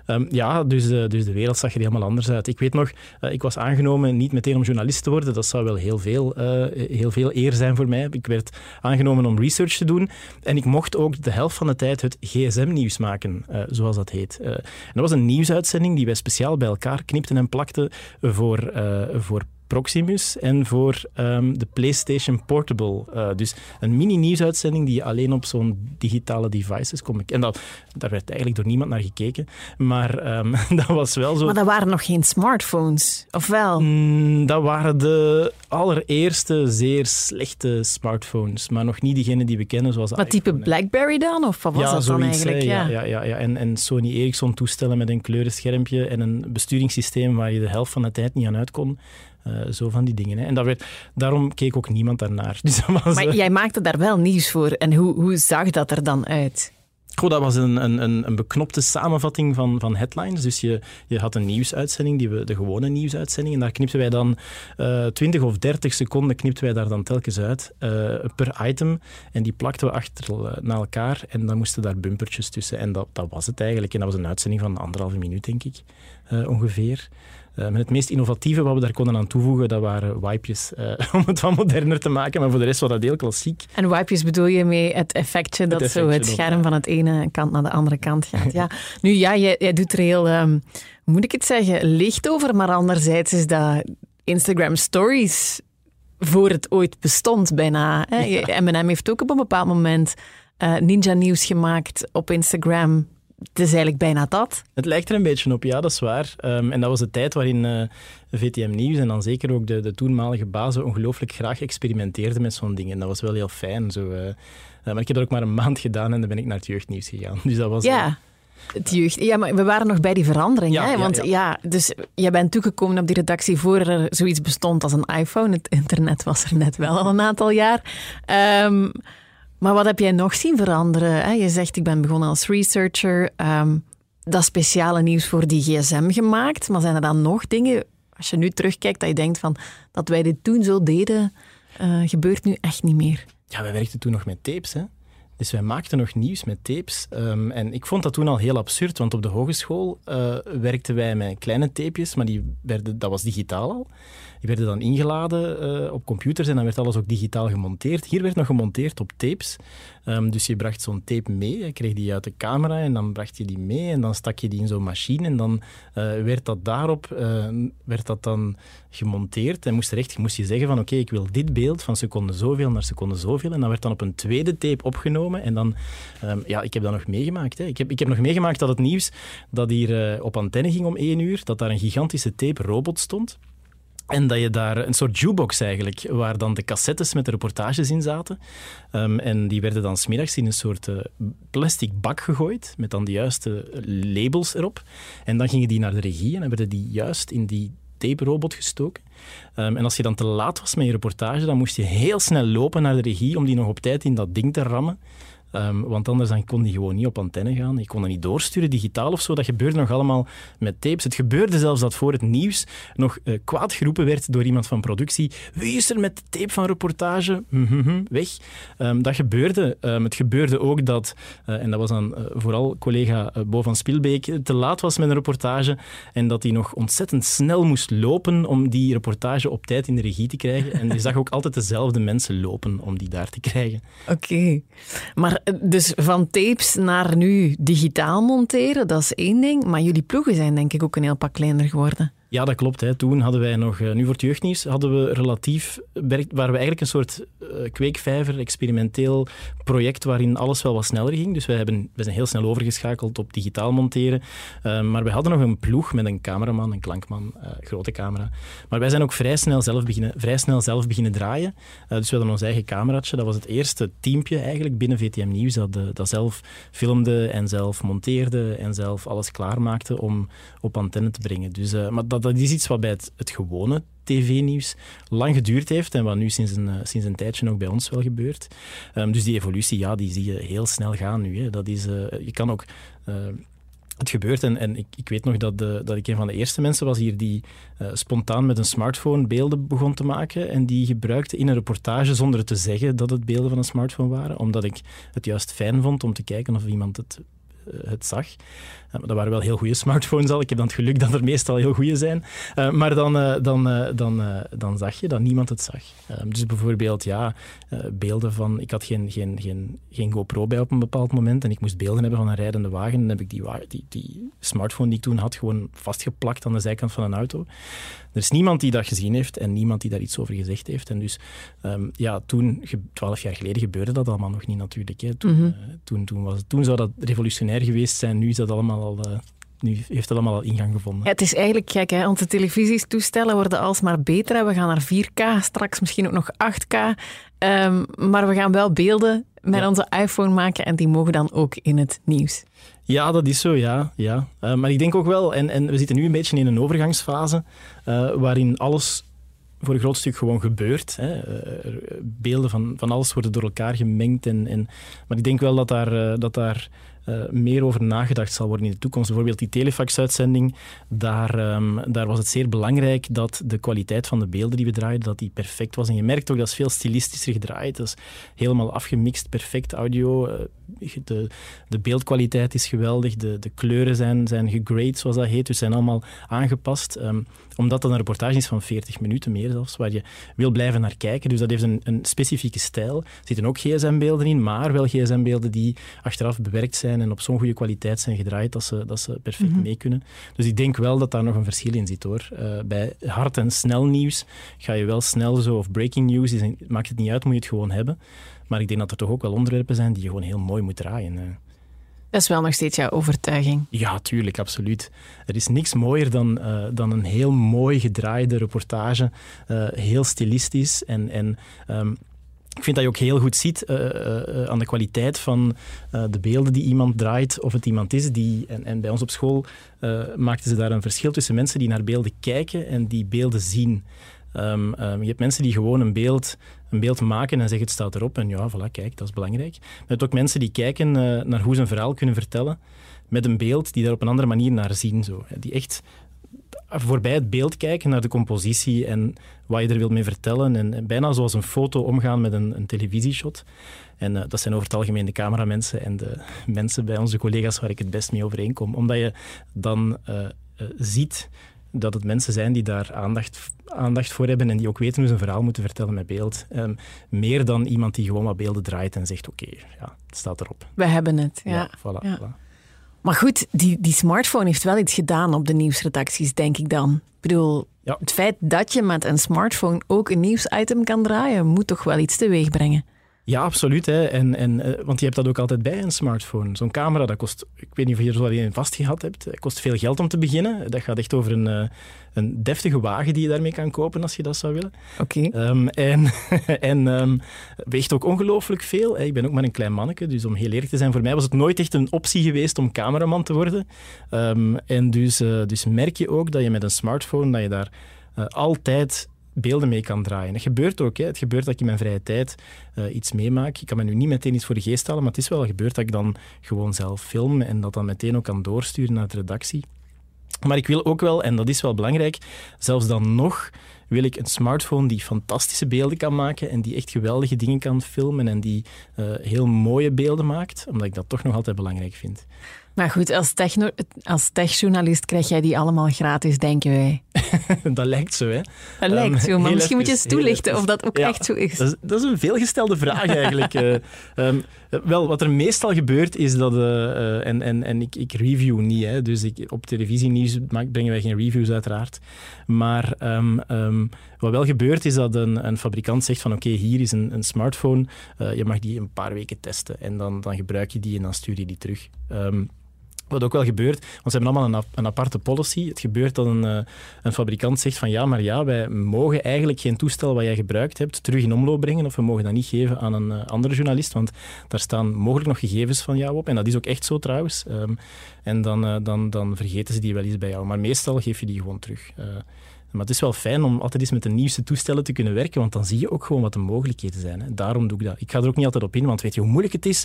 Um, ja, dus, uh, dus de wereld zag er helemaal anders uit. Ik weet nog, uh, ik was aangenomen niet meteen om journalist te worden. Dat zou wel heel veel, uh, heel veel eer zijn voor mij. Ik werd aangenomen om research te doen. En ik mocht ook de helft van de tijd het gsm-nieuws maken, zoals dat heet. en dat was een nieuwsuitzending die wij speciaal bij elkaar knipten en plakten voor, voor Proximus en voor ehm, de PlayStation Portable. Uh, dus een mini-nieuwsuitzending die je alleen op zo'n digitale devices kon En dat, daar werd eigenlijk door niemand naar gekeken. Maar um, dat was wel zo... Maar dat waren nog geen smartphones, of wel? Mm, dat waren de allereerste zeer slechte smartphones. Maar nog niet diegene die we kennen, zoals Wat type BlackBerry dan? Of wat was ja, dat zoiets, dan eigenlijk? Ja, ja, ja, ja. En, en Sony Ericsson toestellen met een kleurenschermpje en een besturingssysteem waar je de helft van de tijd niet aan uit kon. Uh, zo van die dingen. Hè. En dat werd, daarom keek ook niemand daarnaar. Dus dat was, maar jij maakte daar wel nieuws voor. En hoe, hoe zag dat er dan uit? Goh, dat was een, een, een beknopte samenvatting van, van headlines. Dus je, je had een nieuwsuitzending, die we, de gewone nieuwsuitzending. En daar knipten wij dan uh, 20 of 30 seconden knipten wij daar dan telkens uit uh, per item. En die plakten we achter naar elkaar. En dan moesten daar bumpertjes tussen. En dat, dat was het eigenlijk. En dat was een uitzending van anderhalve minuut, denk ik, ongeveer. Uh, het meest innovatieve wat we daar konden aan toevoegen, dat waren wipejes, uh, om het wat moderner te maken. Maar voor de rest was dat heel klassiek. En wipejes bedoel je mee het effectje dat zo het scherm van het ene kant naar de andere kant gaat. Ja. nu ja, jij, jij doet er heel, um, hoe moet ik het zeggen, licht over. Maar anderzijds is dat Instagram Stories voor het ooit bestond bijna. Hè? Ja. M&M heeft ook op een bepaald moment uh, Ninja Nieuws gemaakt op Instagram het is eigenlijk bijna dat. Het lijkt er een beetje op, ja, dat is waar. Um, en dat was de tijd waarin uh, eh, VTM Nieuws en dan zeker ook de, de toenmalige bazen ongelooflijk graag experimenteerden met zo'n ding. En dat was wel heel fijn. Zo, uh, maar ik heb dat ook maar een maand gedaan en dan ben ik naar het jeugdnieuws gegaan. Dus dat was... Ja. Het jeugd. Ja, maar we waren nog bij die verandering. Ja, hè? Want ja, ja. dus jij bent toegekomen op die redactie voor er zoiets bestond als een iPhone. Het internet was er net wel al een aantal jaar. Um, maar wat heb jij nog zien veranderen? Je zegt, ik ben begonnen als researcher. Um, dat speciale nieuws voor die gsm gemaakt. Maar zijn er dan nog dingen, als je nu terugkijkt, dat je denkt van dat wij dit toen zo deden, uh, gebeurt nu echt niet meer? Ja, wij werkten toen nog met tapes. Hè? Dus wij maakten nog nieuws met tapes. Um, en ik vond dat toen al heel absurd, want op de hogeschool uh, werkten wij met kleine tapejes, maar die werden, dat was digitaal al. Die werden dan ingeladen uh, op computers en dan werd alles ook digitaal gemonteerd. Hier werd nog gemonteerd op tapes. Um, dus je bracht zo'n tape mee, je kreeg die uit de camera en dan bracht je die mee en dan stak je die in zo'n machine en dan uh, werd dat daarop uh, werd dat dan gemonteerd en moest, er moest je zeggen van oké, ik wil dit beeld van seconde zoveel naar seconde zoveel en dan werd dan op een tweede tape opgenomen en dan, um, ja, ik heb dat nog meegemaakt. Hè. Ik, heb, ik heb nog meegemaakt dat het nieuws dat hier op antenne ging om één uur, dat daar een gigantische tape robot stond. En dat je daar een soort jukebox eigenlijk, waar dan de cassettes met de reportages in zaten. Um, en die werden dan smiddags in een soort uh, plastic bak gegooid, met dan de juiste labels erop. En dan gingen die naar de regie en dan werden die juist in die tape-robot gestoken. Um, en als je dan te laat was met je reportage, dan moest je heel snel lopen naar de regie om die nog op tijd in dat ding te rammen. Ehm, want anders dan kon die gewoon niet op antenne gaan. Je kon dat niet doorsturen, digitaal of zo. Dat gebeurde nog allemaal met tapes. Het gebeurde zelfs dat voor het nieuws nog uh, kwaad geroepen werd door iemand van productie. Wie is er met de tape van reportage? Mhm, weg. Ehm, dat gebeurde. Um, het gebeurde ook dat, uh, en dat was dan uh, vooral collega Bo van Spielbeek, te laat was met een reportage en dat hij nog ontzettend snel moest lopen om die reportage op tijd in de regie te krijgen. En je zag ook altijd dezelfde mensen lopen om die daar te krijgen. Oké. Maar dus van tapes naar nu digitaal monteren, dat is één ding. Maar jullie ploegen zijn denk ik ook een heel pak kleiner geworden. Ja, dat klopt. Hè. Toen hadden wij nog, nu voor het jeugdnieuws, hadden we relatief, waren we eigenlijk een soort uh, kweekvijver, experimenteel project waarin alles wel wat sneller ging. Dus wij, hebben, wij zijn heel snel overgeschakeld op digitaal monteren. Uh, maar we hadden nog een ploeg met een cameraman, een klankman, uh, grote camera. Maar wij zijn ook vrij snel zelf beginnen, vrij snel zelf beginnen draaien. dus we hadden ons eigen cameraatje. Dat was het eerste teampje eigenlijk binnen VTM Nieuws dat, dat zelf filmde en zelf monteerde en zelf alles klaarmaakte om op antenne te brengen. Dus, maar dat, dat is iets wat bij het, gewone tv-nieuws lang geduurd heeft en wat nu sinds een, sinds een tijdje ook bij ons wel gebeurt. Um, dus die evolutie, ja, die zie je heel snel gaan nu. Hè. Dat is, uh, je kan ook... Uh, het gebeurt en, en ik, ik, weet nog dat, de, dat ik een van de eerste mensen was hier die spontaan met een smartphone beelden begon te maken en die gebruikte in een reportage zonder te zeggen dat het beelden van een smartphone waren, omdat ik het juist fijn vond om te kijken of iemand het het zag. dat waren wel heel goede smartphones al. Ik heb dan het geluk dat er meestal heel goede zijn. Uh, maar dan, dan, dan, dan zag je dat niemand het zag. dus bijvoorbeeld, ja, beelden van... Ik had geen, geen, geen, geen GoPro bij op een bepaald moment en ik moest beelden hebben van een rijdende wagen. Dan heb ik die, die, die smartphone die ik toen had gewoon vastgeplakt aan de zijkant van een auto. Er is niemand die dat gezien heeft en niemand die daar iets over gezegd heeft. En dus um, ja, toen, twaalf jaar geleden, gebeurde dat allemaal nog niet natuurlijk. Hè. Toen, mm -hmm. uh, toen, toen, was, toen zou dat revolutionair geweest zijn. Nu is dat allemaal al... Uh, nu heeft dat allemaal al ingang gevonden. Ja, het is eigenlijk gek, hè? onze televisietoestellen worden alsmaar beter. We gaan naar 4K, straks misschien ook nog 8K. Um, maar we gaan wel beelden met ja. onze iPhone maken en die mogen dan ook in het nieuws. Ja, dat is zo, ja. ja. Uh, maar ik denk ook wel, en, en we zitten nu een beetje in een overgangsfase, uh, waarin alles voor een groot stuk gewoon gebeurt. Hè. Uh, beelden van, van alles worden door elkaar gemengd. En, en, maar ik denk wel dat daar, dat daar uh, meer over nagedacht zal worden in de toekomst. Bijvoorbeeld die telefax-uitzending, daar, um, daar was het zeer belangrijk dat de kwaliteit van de beelden die we draaiden, dat die perfect was. En je merkt ook dat is veel stilistischer gedraaid. Dat is helemaal afgemixt, perfect audio. Uh, de, de beeldkwaliteit is geweldig, de, de kleuren zijn, zijn gegrade, zoals dat heet, dus zijn allemaal aangepast. Um, omdat dat een reportage is van 40 minuten meer zelfs, waar je wil blijven naar kijken. Dus dat heeft een, een specifieke stijl. Er zitten ook gsm-beelden in, maar wel gsm-beelden die achteraf bewerkt zijn en op zo'n goede kwaliteit zijn gedraaid dat ze, dat ze perfect mm -hmm. mee kunnen. Dus ik denk wel dat daar nog een verschil in zit hoor. Uh, bij hard en snel nieuws ga je wel snel zo, of breaking news, is, maakt het niet uit, moet je het gewoon hebben. Maar ik denk dat er toch ook wel onderwerpen zijn die je gewoon heel mooi moet draaien. Uh. Dat is wel nog steeds jouw overtuiging. Ja, tuurlijk, absoluut. Er is niks mooier dan, uh, dan een heel mooi gedraaide reportage. Uh, heel stilistisch en, en um, ik vind dat je ook heel goed ziet uh, uh, aan de kwaliteit van de beelden die iemand draait, of het iemand is die. En, en bij ons op school maakten ze daar een verschil tussen mensen die naar beelden kijken en die beelden zien. Um, um, je hebt mensen die gewoon een beeld, een beeld maken en zeggen het staat erop en ja, voilà, kijk, dat is belangrijk. Maar je hebt ook mensen die kijken naar hoe ze een verhaal kunnen vertellen met een beeld die daar op een andere manier naar zien. Zo. Die echt voorbij het beeld kijken naar de compositie en wat je er wilt mee vertellen. En, en bijna zoals een foto omgaan met een, een televisieshot. En uh, dat zijn over het algemeen de cameramensen en de mensen bij onze collega's waar ik het best mee overeenkom. Omdat je dan uh, uh, ziet dat het mensen zijn die daar aandacht, aandacht voor hebben en die ook weten hoe ze een verhaal moeten vertellen met beeld. Um, meer dan iemand die gewoon wat beelden draait en zegt, oké, okay, ja, het staat erop. We hebben het, ja. ja, voilà, ja. voilà. Maar goed, die, die smartphone heeft wel iets gedaan op de nieuwsredacties, denk ik dan. Ik bedoel, ja. het feit dat je met een smartphone ook een nieuwsitem kan draaien, moet toch wel iets teweeg brengen. Ja, absoluut. Hè. En, en, want je hebt dat ook altijd bij een smartphone. Zo'n camera, dat kost, ik weet niet of je er zo een vast gehad hebt, dat kost veel geld om te beginnen. Dat gaat echt over een, een deftige wagen die je daarmee kan kopen als je dat zou willen. Oké. Okay. Um, en en um, weegt ook ongelooflijk veel. Ik ben ook maar een klein manneke, dus om heel eerlijk te zijn, voor mij was het nooit echt een optie geweest om cameraman te worden. Um, en dus, dus merk je ook dat je met een smartphone, dat je daar uh, altijd beelden mee kan draaien. Dat gebeurt ook. Hè. Het gebeurt dat ik in mijn vrije tijd uh, iets meemaak. Ik kan me nu niet meteen iets voor de geest halen, maar het is wel gebeurd dat ik dan gewoon zelf film en dat dan meteen ook kan doorsturen naar de redactie. Maar ik wil ook wel, en dat is wel belangrijk, zelfs dan nog wil ik een smartphone die fantastische beelden kan maken en die echt geweldige dingen kan filmen en die uh, heel mooie beelden maakt, omdat ik dat toch nog altijd belangrijk vind. Maar goed, als, techno, als techjournalist krijg jij die allemaal gratis, denken wij. dat lijkt zo, hè? Dat lijkt zo, maar misschien moet je eens toelichten of dat ook echt zo is. Dat, is. dat is een veelgestelde vraag eigenlijk. uh, um, wel, wat er meestal gebeurt is dat... Uh, en en, en ik, ik review niet, hè, dus ik, op televisienieuws brengen wij geen reviews uiteraard. Maar um, um, wat wel gebeurt is dat een, een fabrikant zegt van oké, hier is een, een smartphone, uh, je mag die een paar weken testen en dan, dan gebruik je die en dan stuur je die terug. Wat ook wel gebeurt, want ze hebben allemaal een, een aparte policy. Het gebeurt dat een, uh, een, fabrikant zegt van ja, maar ja, wij mogen eigenlijk geen toestel wat jij gebruikt hebt terug in omloop brengen of we mogen dat niet geven aan een uh, andere journalist, want daar staan mogelijk nog gegevens van jou op. En dat is ook echt zo trouwens. Um, en dan, dan, dan vergeten ze die wel eens bij jou. Maar meestal geef je die gewoon terug. Maar het is wel fijn om altijd eens met de nieuwste toestellen te kunnen werken, want dan zie je ook gewoon wat de mogelijkheden zijn. Hè. Daarom doe ik dat. Ik ga er ook niet altijd op in, want weet je hoe moeilijk het is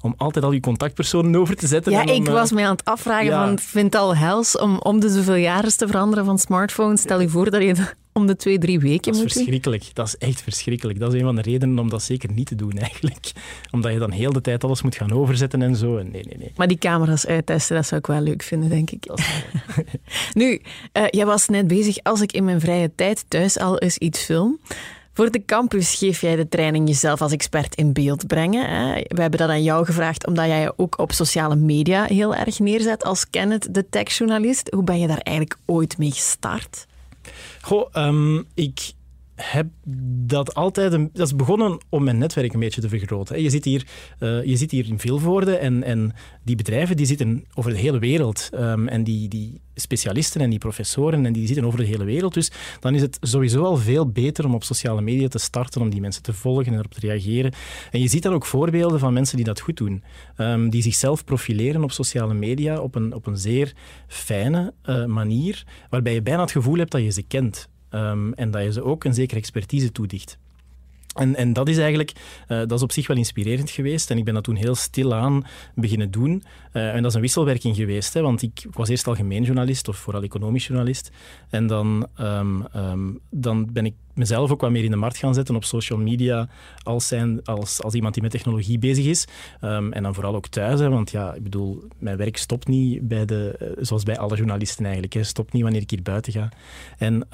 om altijd al je contactpersonen over te zetten. Ja, ik was mij aan het afvragen ja. van, vind het al hels om om de zoveel jaren te veranderen van smartphones. Stel je voor dat je om de twee, drie weken moet Dat is verschrikkelijk. Dat is echt verschrikkelijk. Dat is een van de redenen om dat zeker niet te doen eigenlijk. Omdat je dan heel de tijd alles moet gaan overzetten en zo. Nee, nee, nee. Maar die camera's uittesten, dat zou ik wel leuk vinden, denk ik. nu, uh, jij was net bezig, als ik in mijn vrije tijd thuis al eens iets film... Voor de campus geef jij de training jezelf als expert in beeld brengen. Hè? We hebben dat aan jou gevraagd omdat jij je ook op sociale media heel erg neerzet als Kenneth, de techjournalist. Hoe ben je daar eigenlijk ooit mee gestart? Goh, um, ik heb dat altijd... Dat is begonnen om mijn netwerk een beetje te vergroten. Je zit hier, uh, je zit hier in Vilvoorde en, en die bedrijven die zitten over de hele wereld. Um, en die, die specialisten en die professoren en die zitten over de hele wereld. Dus dan is het sowieso al veel beter om op sociale media te starten, om die mensen te volgen en erop te reageren. En je ziet dan ook voorbeelden van mensen die dat goed doen. Um, die zichzelf profileren op sociale media op een, op een zeer fijne uh, manier, waarbij je bijna het gevoel hebt dat je ze kent. Um, en dat je ze ook een zekere expertise toedicht. En, en dat is eigenlijk, uh, dat is op zich wel inspirerend geweest. En ik ben dat toen heel stilaan beginnen doen. Uh, en dat is een wisselwerking geweest, hè, want ik, ik was eerst algemeen journalist, of vooral economisch journalist. En dan, um, um, dan ben ik mezelf ook wat meer in de markt gaan zetten op social media als, zijn, als, als iemand die met technologie bezig is. Um, en dan vooral ook thuis, hè, want ja, ik bedoel, mijn werk stopt niet bij de, uh, zoals bij alle journalisten eigenlijk. Hè, stopt niet wanneer ik hier buiten ga. En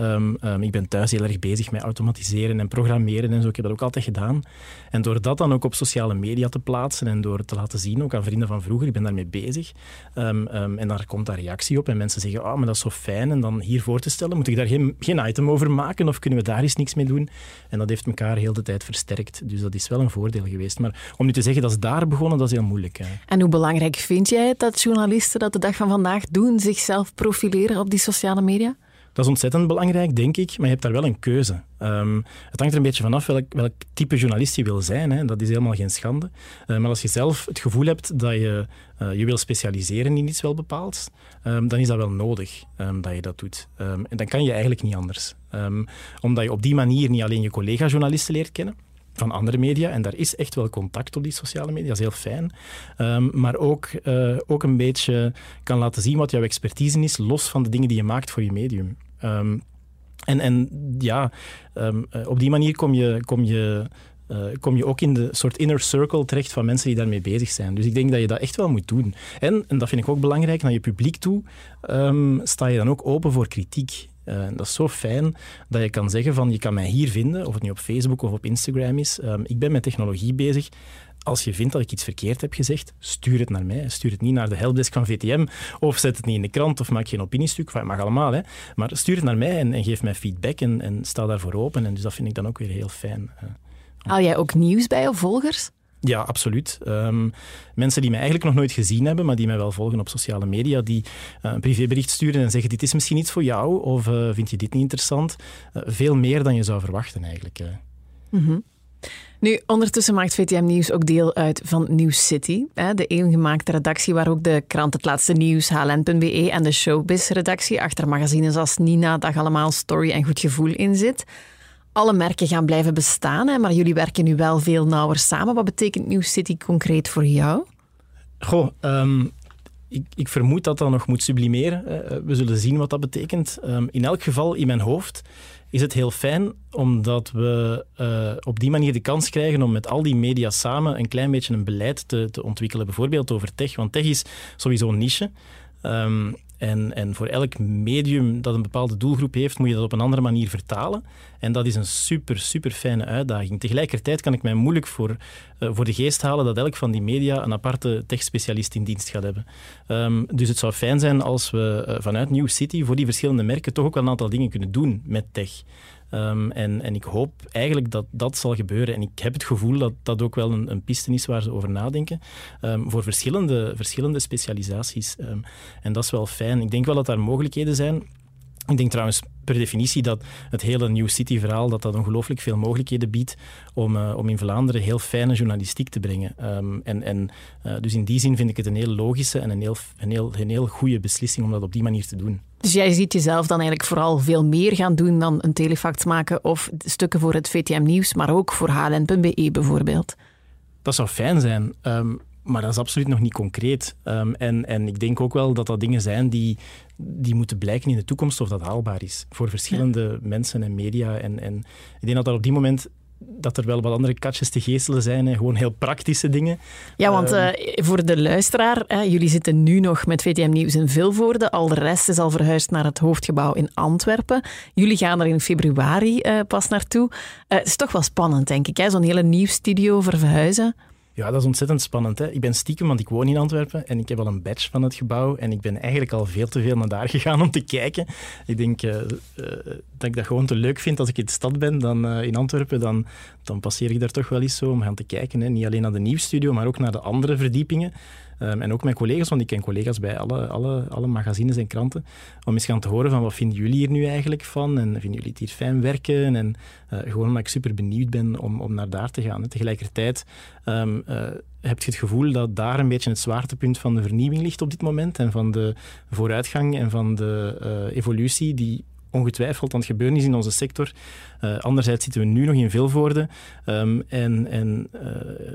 ik ben thuis heel erg bezig met automatiseren en programmeren en zo. Ik heb dat ook altijd gedaan. En door dat dan ook op sociale media te plaatsen en door te laten zien, ook aan vrienden van vroeger, ik ben daarmee bezig. en daar komt daar reactie op en mensen zeggen, oh, maar dat is zo fijn. En dan hier voor te stellen, moet ik daar geen, geen item over maken of kunnen we daar eens niks mee doen. En dat heeft elkaar heel de tijd versterkt. Dus dat is wel een voordeel geweest. Maar om nu te zeggen dat is daar begonnen, dat is heel moeilijk. Hè. En hoe belangrijk vind jij het dat journalisten dat de dag van vandaag doen, zichzelf profileren op die sociale media? Dat is ontzettend belangrijk, denk ik, maar je hebt daar wel een keuze. Um, het hangt er een beetje vanaf welk, welk type journalist je wil zijn. Hè. Dat is helemaal geen schande. Uh, maar als je zelf het gevoel hebt dat je uh, je wil specialiseren in iets wel bepaald, um, dan is dat wel nodig um, dat je dat doet. en dan kan je eigenlijk niet anders. omdat je op die manier niet alleen je collega-journalisten leert kennen, van andere media. En daar is echt wel contact op die sociale media, dat is heel fijn. Maar ook, uh, ook een beetje kan laten zien wat jouw expertise is, los van de dingen die je maakt voor je medium. Um, en, en ja, um, op die manier kom je, kom je uh, kom je ook in de soort inner circle terecht van mensen die daarmee bezig zijn. Dus ik denk dat je dat echt wel moet doen. En, en dat vind ik ook belangrijk, naar je publiek toe um, sta je dan ook open voor kritiek. Uh, dat is zo fijn dat je kan zeggen van je kan mij hier vinden, of het nu op Facebook of op Instagram is. Ik ben met technologie bezig. Als je vindt dat ik iets verkeerd heb gezegd, stuur het naar mij. Stuur het niet naar de helpdesk van VTM of zet het niet in de krant of maak geen opiniestuk. Enfin, mag allemaal, hè. maar stuur het naar mij en, en geef mij feedback en, en, sta daarvoor open. En dus dat vind ik dan ook weer heel fijn. Haal jij ook nieuws bij of volgers? Ja, absoluut. Um, mensen die mij eigenlijk nog nooit gezien hebben, maar die mij wel volgen op sociale media, die uh, een privébericht sturen en zeggen dit is misschien iets voor jou of uh, vind je dit niet interessant? Uh, veel meer dan je zou verwachten eigenlijk. Mm -hmm. Nu, ondertussen maakt VTM Nieuws ook deel uit van Nieuws City, de eeuwengemaakte redactie waar ook de krant Het Laatste Nieuws, HLN.be en de Showbiz-redactie achter magazines als Nina, Dag Allemaal, Story en Goed Gevoel in zit. alle merken gaan blijven bestaan, maar jullie werken nu wel veel nauwer samen. Wat betekent New City concreet voor jou? Goh, um, ik, ik, vermoed dat dat nog moet sublimeren. we zullen zien wat dat betekent. Um, in elk geval, in mijn hoofd is het heel fijn omdat we uh, op die manier de kans krijgen om met al die media samen een klein beetje een beleid te, te ontwikkelen. Bijvoorbeeld over tech, want tech is sowieso een niche. Um, en, en voor elk medium dat een bepaalde doelgroep heeft, moet je dat op een andere manier vertalen. En dat is een super, super fijne uitdaging. Tegelijkertijd kan ik mij moeilijk voor, uh, voor de geest halen dat elk van die media een aparte tech-specialist in dienst gaat hebben. Um, dus het zou fijn zijn als we uh, vanuit New City voor die verschillende merken toch ook wel een aantal dingen kunnen doen met tech. Um, en, en ik hoop eigenlijk dat dat zal gebeuren. En ik heb het gevoel dat dat ook wel een, een piste is waar ze over nadenken. Um, voor verschillende, verschillende specialisaties. Um, en dat is wel fijn. Ik denk wel dat daar mogelijkheden zijn. Ik denk trouwens per definitie dat het hele New City-verhaal dat dat ongelooflijk veel mogelijkheden biedt om, uh, om in Vlaanderen heel fijne journalistiek te brengen. En, en, uh, dus in die zin vind ik het een heel logische en een heel, een, heel, een heel goede beslissing om dat op die manier te doen. Dus jij ziet jezelf dan eigenlijk vooral veel meer gaan doen dan een telefact maken of stukken voor het VTM Nieuws, maar ook voor HLN.be bijvoorbeeld? Dat zou fijn zijn. Um, maar dat is absoluut nog niet concreet. Um, en, en ik denk ook wel dat dat dingen zijn die, die moeten blijken in de toekomst of dat haalbaar is. Voor verschillende ja. mensen en media. En, en ik denk dat dat op die moment dat er wel wat andere katjes te geestelen zijn. Hè. Gewoon heel praktische dingen. Ja, want uh, voor de luisteraar, hè, jullie zitten nu nog met VTM Nieuws in Vilvoorde. Al de rest is al verhuisd naar het hoofdgebouw in Antwerpen. Jullie gaan er in februari uh, pas naartoe. Uh, het is toch wel spannend, denk ik, zo'n hele nieuwsstudio verhuizen. Ja, dat is ontzettend spannend. Hè? Ik ben stiekem, want ik woon in Antwerpen en ik heb al een badge van het gebouw en ik ben eigenlijk al veel te veel naar daar gegaan om te kijken. Ik denk uh, uh, dat ik dat gewoon te leuk vind als ik in de stad ben dan uh, in Antwerpen. Dan, dan passeer ik daar toch wel eens zo om gaan te kijken. Hè? Niet alleen naar de nieuwsstudio, maar ook naar de andere verdiepingen. Um, en ook mijn collega's, want ik ken collega's bij alle, alle, alle magazines en kranten, om eens gaan te horen van wat vinden jullie hier nu eigenlijk van en vinden jullie het hier fijn werken en uh, gewoon omdat ik super benieuwd ben om, om naar daar te gaan. Tegelijkertijd um, uh, heb je het gevoel dat daar een beetje het zwaartepunt van de vernieuwing ligt op dit moment en van de vooruitgang en van de uh, evolutie die ongetwijfeld aan het gebeuren is in onze sector. Uh, anderzijds zitten we nu nog in Vilvoorde. Um, en en uh,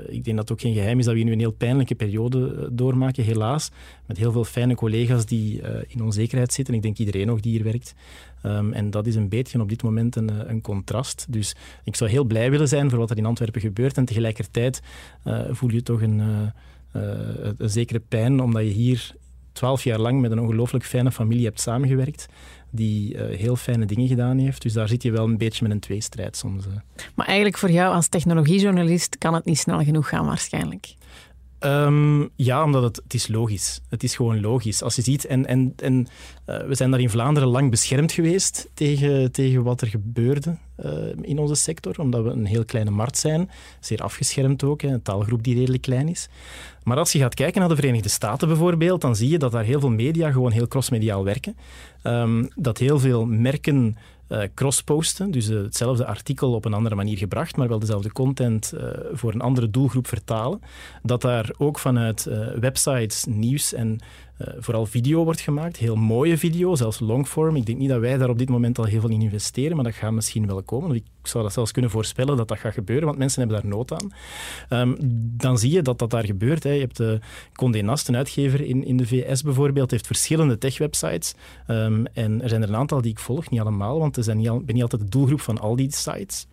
ik denk dat het ook geen geheim is dat we nu een heel pijnlijke periode doormaken, helaas. Met heel veel fijne collega's die in onzekerheid zitten. Ik denk iedereen nog die hier werkt. Um, en dat is een beetje op dit moment een, een, contrast. Dus ik zou heel blij willen zijn voor wat er in Antwerpen gebeurt. En tegelijkertijd voel je toch een, een zekere pijn, omdat je hier twaalf jaar lang met een ongelooflijk fijne familie hebt samengewerkt die uh, heel fijne dingen gedaan heeft. Dus daar zit je wel een beetje met een tweestrijd soms. Uh. Maar eigenlijk voor jou als technologiejournalist kan het niet snel genoeg gaan waarschijnlijk. Um, ja, omdat het, het is logisch. Het is gewoon logisch. Als je ziet, en, en, en uh, we zijn daar in Vlaanderen lang beschermd geweest tegen, tegen wat er gebeurde uh, in onze sector, omdat we een heel kleine markt zijn, zeer afgeschermd ook, een taalgroep die redelijk klein is. Maar als je gaat kijken naar de Verenigde Staten bijvoorbeeld, dan zie je dat daar heel veel media gewoon heel crossmediaal werken. Um, dat heel veel merken uh, crossposten, dus uh, hetzelfde artikel op een andere manier gebracht, maar wel dezelfde content uh, voor een andere doelgroep vertalen. Dat daar ook vanuit websites nieuws en vooral video wordt gemaakt. Heel mooie video, zelfs longform. Ik denk niet dat wij daar op dit moment al heel veel in investeren, maar dat gaat misschien wel komen. Ik zou dat zelfs kunnen voorspellen dat dat gaat gebeuren, want mensen hebben daar nood aan. Um, dan zie je dat dat daar gebeurt. Hè. Je hebt de Condé Nast, een uitgever in, in de VS bijvoorbeeld, heeft verschillende tech-websites. Um, en er zijn er een aantal die ik volg, niet allemaal, want ik ben niet altijd de doelgroep van al die sites.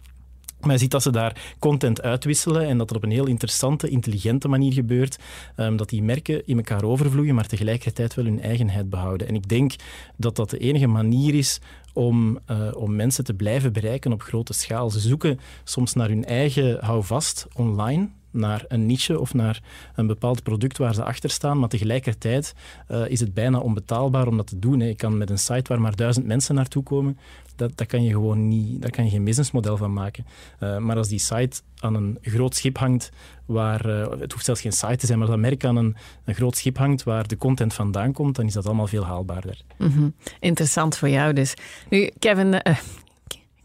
Maar je ziet dat ze daar content uitwisselen en dat het op een heel interessante, intelligente manier gebeurt. Um, dat die merken in elkaar overvloeien, maar tegelijkertijd wel hun eigenheid behouden. En ik denk dat dat de enige manier is om, uh, om mensen te blijven bereiken op grote schaal. Ze zoeken soms naar hun eigen houvast online naar een niche of naar een bepaald product waar ze achter staan, maar tegelijkertijd uh, is het bijna onbetaalbaar om dat te doen. Hè. Je kan met een site waar maar duizend mensen naartoe komen, dat, dat kan je gewoon niet, daar kan je geen businessmodel van maken. Uh, maar als die site aan een groot schip hangt, waar, uh, het hoeft zelfs geen site te zijn, maar dat merk aan een, een groot schip hangt waar de content vandaan komt, dan is dat allemaal veel haalbaarder. Mm -hmm. Interessant voor jou dus. Nu, Kevin,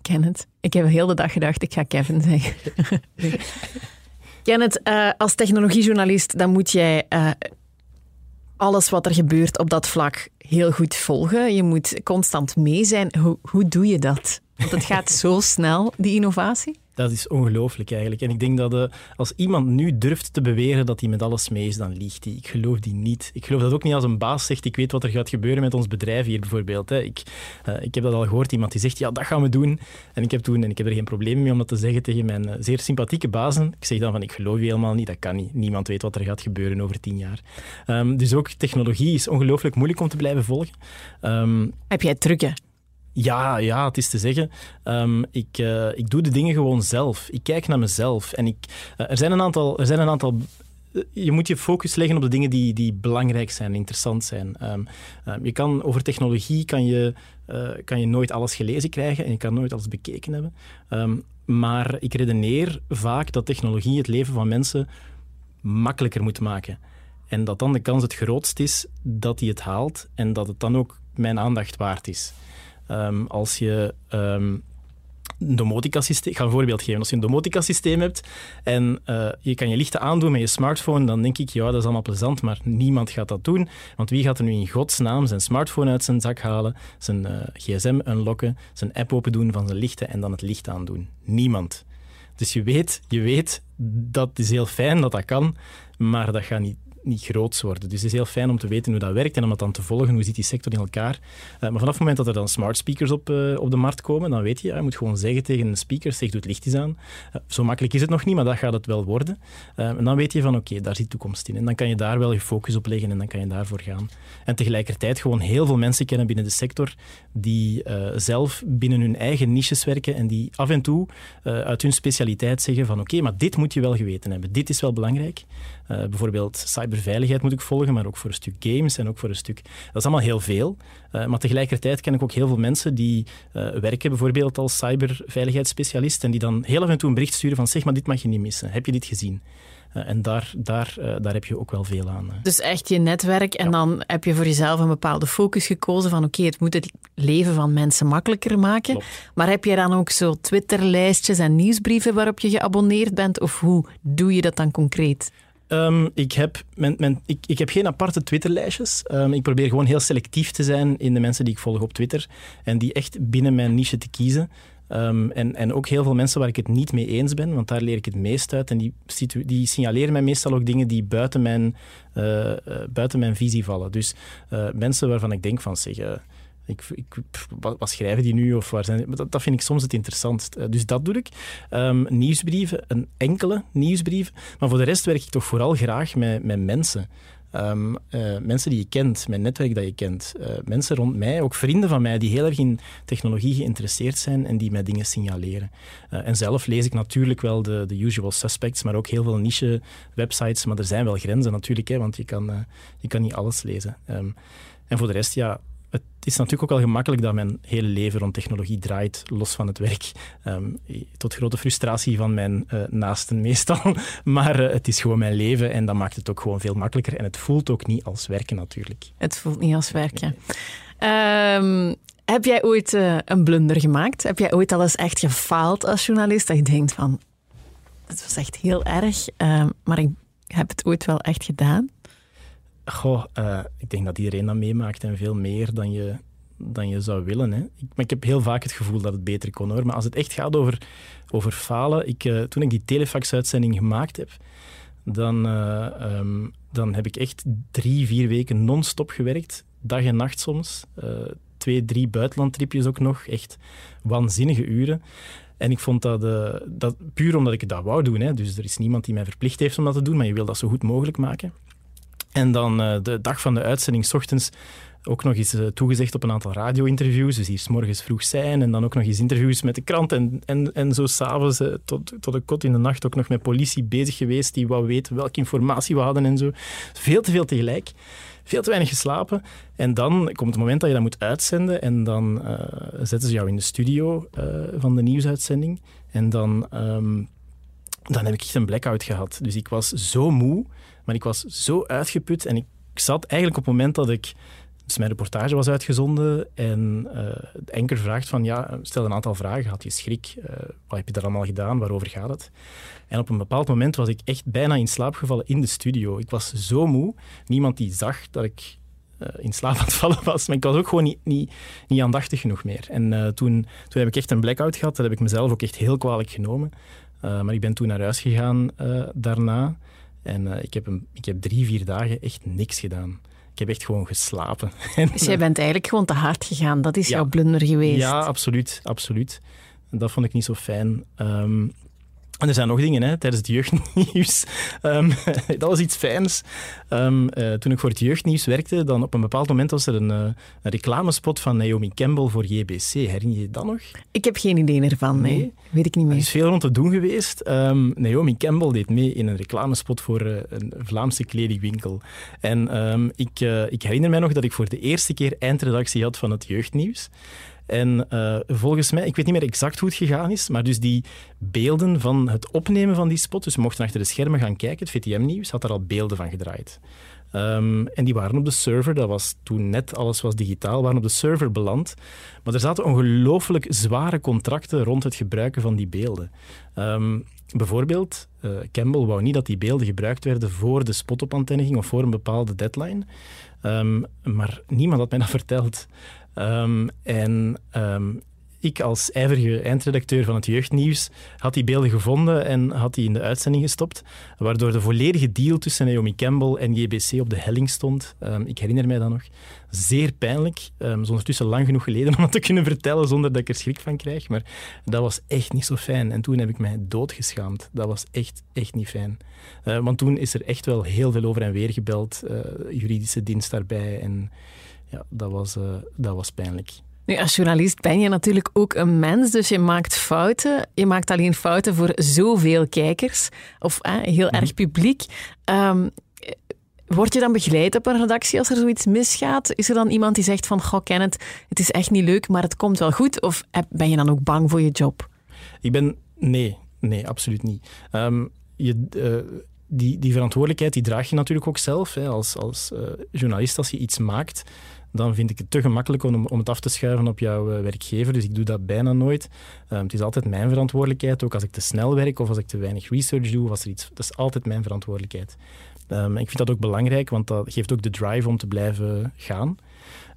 Kenneth, ik heb heel de dag gedacht, ik ga Kevin zeggen. Kenneth, uh, als technologiejournalist, dan moet jij uh, alles wat er gebeurt op dat vlak heel goed volgen. Je moet constant mee zijn. Hoe, hoe doe je dat? Want het gaat zo snel, die innovatie. Dat is ongelooflijk eigenlijk. En ik denk dat uh, als iemand nu durft te beweren dat hij met alles mee is, dan liegt hij. Ik geloof die niet. Ik geloof dat ook niet als een baas zegt, ik weet wat er gaat gebeuren met ons bedrijf hier bijvoorbeeld. Hè. Ik, uh, ik heb dat al gehoord, iemand die zegt, ja, dat gaan we doen. En ik heb toen, en ik heb er geen probleem mee om dat te zeggen tegen mijn uh, zeer sympathieke bazen. Ik zeg dan van, ik geloof je helemaal niet, dat kan niet. Niemand weet wat er gaat gebeuren over tien jaar. Um, dus ook technologie is ongelooflijk moeilijk om te blijven volgen. Um, heb jij trucken? Ja, ja, het is te zeggen. Um, ik, uh, ik doe de dingen gewoon zelf. Ik kijk naar mezelf. En ik, uh, er zijn een aantal. Er zijn een aantal je moet je focus leggen op de dingen die, die belangrijk zijn, interessant zijn. Um, um, je kan, over technologie kan je, kan je nooit alles gelezen krijgen en je kan nooit alles bekeken hebben. Maar ik redeneer vaak dat technologie het leven van mensen makkelijker moet maken. En dat dan de kans het grootst is dat hij het haalt en dat het dan ook mijn aandacht waard is. Um, als je een domotica-systeem... Ik ga een voorbeeld geven. Als je een domotica-systeem hebt en uh, je kan je lichten aandoen met je smartphone, dan denk ik, ja, dat is allemaal plezant, maar niemand gaat dat doen. Want wie gaat er nu in godsnaam zijn smartphone uit zijn zak halen, zijn uh, gsm unlocken, zijn app open doen van zijn lichten en dan het licht aandoen? Niemand. Dus je weet, je weet, dat is heel fijn dat dat kan, maar dat gaat niet niet groots worden. Dus het is heel fijn om te weten hoe dat werkt en om dat dan te volgen. Hoe zit die sector in elkaar? Uh, maar vanaf het moment dat er dan smart speakers op, uh, op de markt komen, dan weet je, ja, je moet gewoon zeggen tegen een speaker, zeg, doe het licht eens aan. Uh, zo makkelijk is het nog niet, maar dat gaat het wel worden. en dan weet je van, oké, daar zit toekomst in. En dan kan je daar wel je focus op leggen en dan kan je daarvoor gaan. En tegelijkertijd gewoon heel veel mensen kennen binnen de sector die zelf binnen hun eigen niches werken en die af en toe uit hun specialiteit zeggen van, oké, maar dit moet je wel geweten hebben. Dit is wel belangrijk. Bijvoorbeeld cyberveiligheid moet ik volgen, maar ook voor een stuk games en ook voor een stuk... Dat is allemaal heel veel. Uh, maar tegelijkertijd ken ik ook heel veel mensen die uh, werken bijvoorbeeld als cyberveiligheidsspecialist en die dan heel af en toe een bericht sturen van zeg maar, dit mag je niet missen. Heb je dit gezien? Uh, en daar, daar, daar heb je ook wel veel aan. Dus echt je netwerk en ja. dan heb je voor jezelf een bepaalde focus gekozen van oké, okay, het moet het leven van mensen makkelijker maken. Klopt. Maar heb je dan ook zo Twitterlijstjes en nieuwsbrieven waarop je geabonneerd bent of hoe doe je dat dan concreet? Um, ik, heb ik, ik, heb geen aparte Twitterlijstjes. Um, ik probeer gewoon heel selectief te zijn in de mensen die ik volg op Twitter. En die echt binnen mijn niche te kiezen. Um, en, en ook heel veel mensen waar ik het niet mee eens ben, want daar leer ik het meest uit. En die, die signaleren mij meestal ook dingen die buiten mijn, uh, uh, buiten mijn visie vallen. Dus uh, mensen waarvan ik denk van, zeg... Ik, wat, schrijven die nu? Of waar zijn dat, vind ik soms het interessantst. Uh, dus dat doe ik. Um, nieuwsbrieven, een enkele nieuwsbrief. Maar voor de rest werk ik toch vooral graag met, met mensen. Um, uh, mensen die je kent, mijn netwerk dat je kent. Uh, mensen rond mij, ook vrienden van mij, die heel erg in technologie geïnteresseerd zijn en die mij dingen signaleren. En zelf lees ik natuurlijk wel de, de usual suspects, maar ook heel veel niche-websites. Maar er zijn wel grenzen natuurlijk, hè, want je kan, je kan niet alles lezen. Um, en voor de rest, ja, het is natuurlijk ook wel gemakkelijk dat mijn hele leven rond technologie draait, los van het werk. Um, tot grote frustratie van mijn uh, naasten meestal. Maar uh, het is gewoon mijn leven en dat maakt het ook gewoon veel makkelijker. En het voelt ook niet als werken natuurlijk. Het voelt niet als werken. Um, heb jij ooit uh, een blunder gemaakt? Heb jij ooit al eens echt gefaald als journalist? Dat je denkt van, het was echt heel erg, maar ik heb het ooit wel echt gedaan? Goh, uh, ik denk dat iedereen dat meemaakt en veel meer dan je, dan je zou willen. Hè. Ik, ik heb heel vaak het gevoel dat het beter kon hoor. Maar als het echt gaat over, over falen. Ik, uh, toen ik die telefax-uitzending gemaakt heb, dan, uh, um, dan heb ik echt drie, vier weken non-stop gewerkt. Dag en nacht soms. twee, drie buitenlandtripjes ook nog. Echt waanzinnige uren. En ik vond dat, dat puur omdat ik dat wou doen. Hè. Dus er is niemand die mij verplicht heeft om dat te doen, maar je wil dat zo goed mogelijk maken. En dan uh, de dag van de uitzending, s ochtends, ook nog eens uh, toegezegd op een aantal radio-interviews. Dus hier s morgens vroeg zijn en dan ook nog eens interviews met de krant. En, en, en zo s'avonds uh, tot, tot de kot in de nacht ook nog met politie bezig geweest die wou weten welke informatie we hadden en zo. Veel te veel tegelijk. Veel te weinig geslapen. En dan komt het moment dat je dat moet uitzenden en dan zetten ze jou in de studio van de nieuwsuitzending. En dan, um, dan heb ik echt een blackout gehad. Dus ik was zo moe. Maar ik was zo uitgeput en ik zat eigenlijk op het moment dat ik... Dus mijn reportage was uitgezonden en uh, de enker vraagt van, ja, stel een aantal vragen. Had je schrik? Uh, wat heb je daar allemaal gedaan? Waarover gaat het? En op een bepaald moment was ik echt bijna in slaap gevallen in de studio. Ik was zo moe. Niemand die zag dat ik in slaap aan het vallen was. Maar ik was ook gewoon niet, niet, niet aandachtig genoeg meer. En toen, toen heb ik echt een blackout gehad. Dat heb ik mezelf ook echt heel kwalijk genomen. maar ik ben toen naar huis gegaan daarna. En ik, heb een, ik heb drie, vier dagen echt niks gedaan. Ik heb echt gewoon geslapen. Dus jij bent eigenlijk gewoon te hard gegaan. Dat is jouw blunder geweest. Ja, absoluut. absoluut. Dat vond ik niet zo fijn. Ehm, en er zijn nog dingen hè, tijdens het jeugdnieuws. Um, dat was iets fijns. Um, uh, toen ik voor het jeugdnieuws werkte, dan op een bepaald moment was er een, uh, een reclamespot van Naomi Campbell voor JBC. Herinner je je dat nog? Ik heb geen idee ervan, nee. nee. Weet ik niet meer. Er is veel rond te doen geweest. Um, Naomi Campbell deed mee in een reclamespot voor uh, een Vlaamse kledingwinkel. En ik, ik herinner mij nog dat ik voor de eerste keer eindredactie had van het jeugdnieuws. En uh, volgens mij, ik weet niet meer exact hoe het gegaan is, maar dus die beelden van het opnemen van die spot, dus we mochten achter de schermen gaan kijken, het VTM-nieuws had daar al beelden van gedraaid. Um, en die waren op de server, dat was toen net alles was digitaal, waren op de server beland. Maar er zaten ongelooflijk zware contracten rond het gebruiken van die beelden. Um, bijvoorbeeld, uh, Campbell wou niet dat die beelden gebruikt werden voor de spot op ging of voor een bepaalde deadline. Um, maar niemand had mij dat verteld. Um, en um, ik als ijverige eindredacteur van het jeugdnieuws had die beelden gevonden en had die in de uitzending gestopt, waardoor de volledige deal tussen Naomi Campbell en JBC op de helling stond. Um, ik herinner mij dat nog. Zeer pijnlijk. Um, is ondertussen lang genoeg geleden om dat te kunnen vertellen zonder dat ik er schrik van krijg, maar dat was echt niet zo fijn. En toen heb ik mij doodgeschaamd. Dat was echt, echt niet fijn. Uh, want toen is er echt wel heel veel over en weer gebeld, uh, juridische dienst daarbij en ja, dat was, uh, dat was pijnlijk. Nu, als journalist ben je natuurlijk ook een mens, dus je maakt fouten. Je maakt alleen fouten voor zoveel kijkers of eh, heel erg mhm. publiek. Um, Word je dan begeleid op een redactie als er zoiets misgaat? Is er dan iemand die zegt van, goh, ken het, het is echt niet leuk, maar het komt wel goed? Of ben je dan ook bang voor je job? Ik ben, nee, nee, absoluut niet. Um, je, uh, die, die verantwoordelijkheid die draag je natuurlijk ook zelf. Hè, als als uh, journalist, als je iets maakt, dan vind ik het te gemakkelijk om, om het af te schuiven op jouw uh, werkgever. Dus ik doe dat bijna nooit. Um, het is altijd mijn verantwoordelijkheid, ook als ik te snel werk of als ik te weinig research doe. Of als er iets, dat is altijd mijn verantwoordelijkheid. Um, ik vind dat ook belangrijk, want dat geeft ook de drive om te blijven gaan.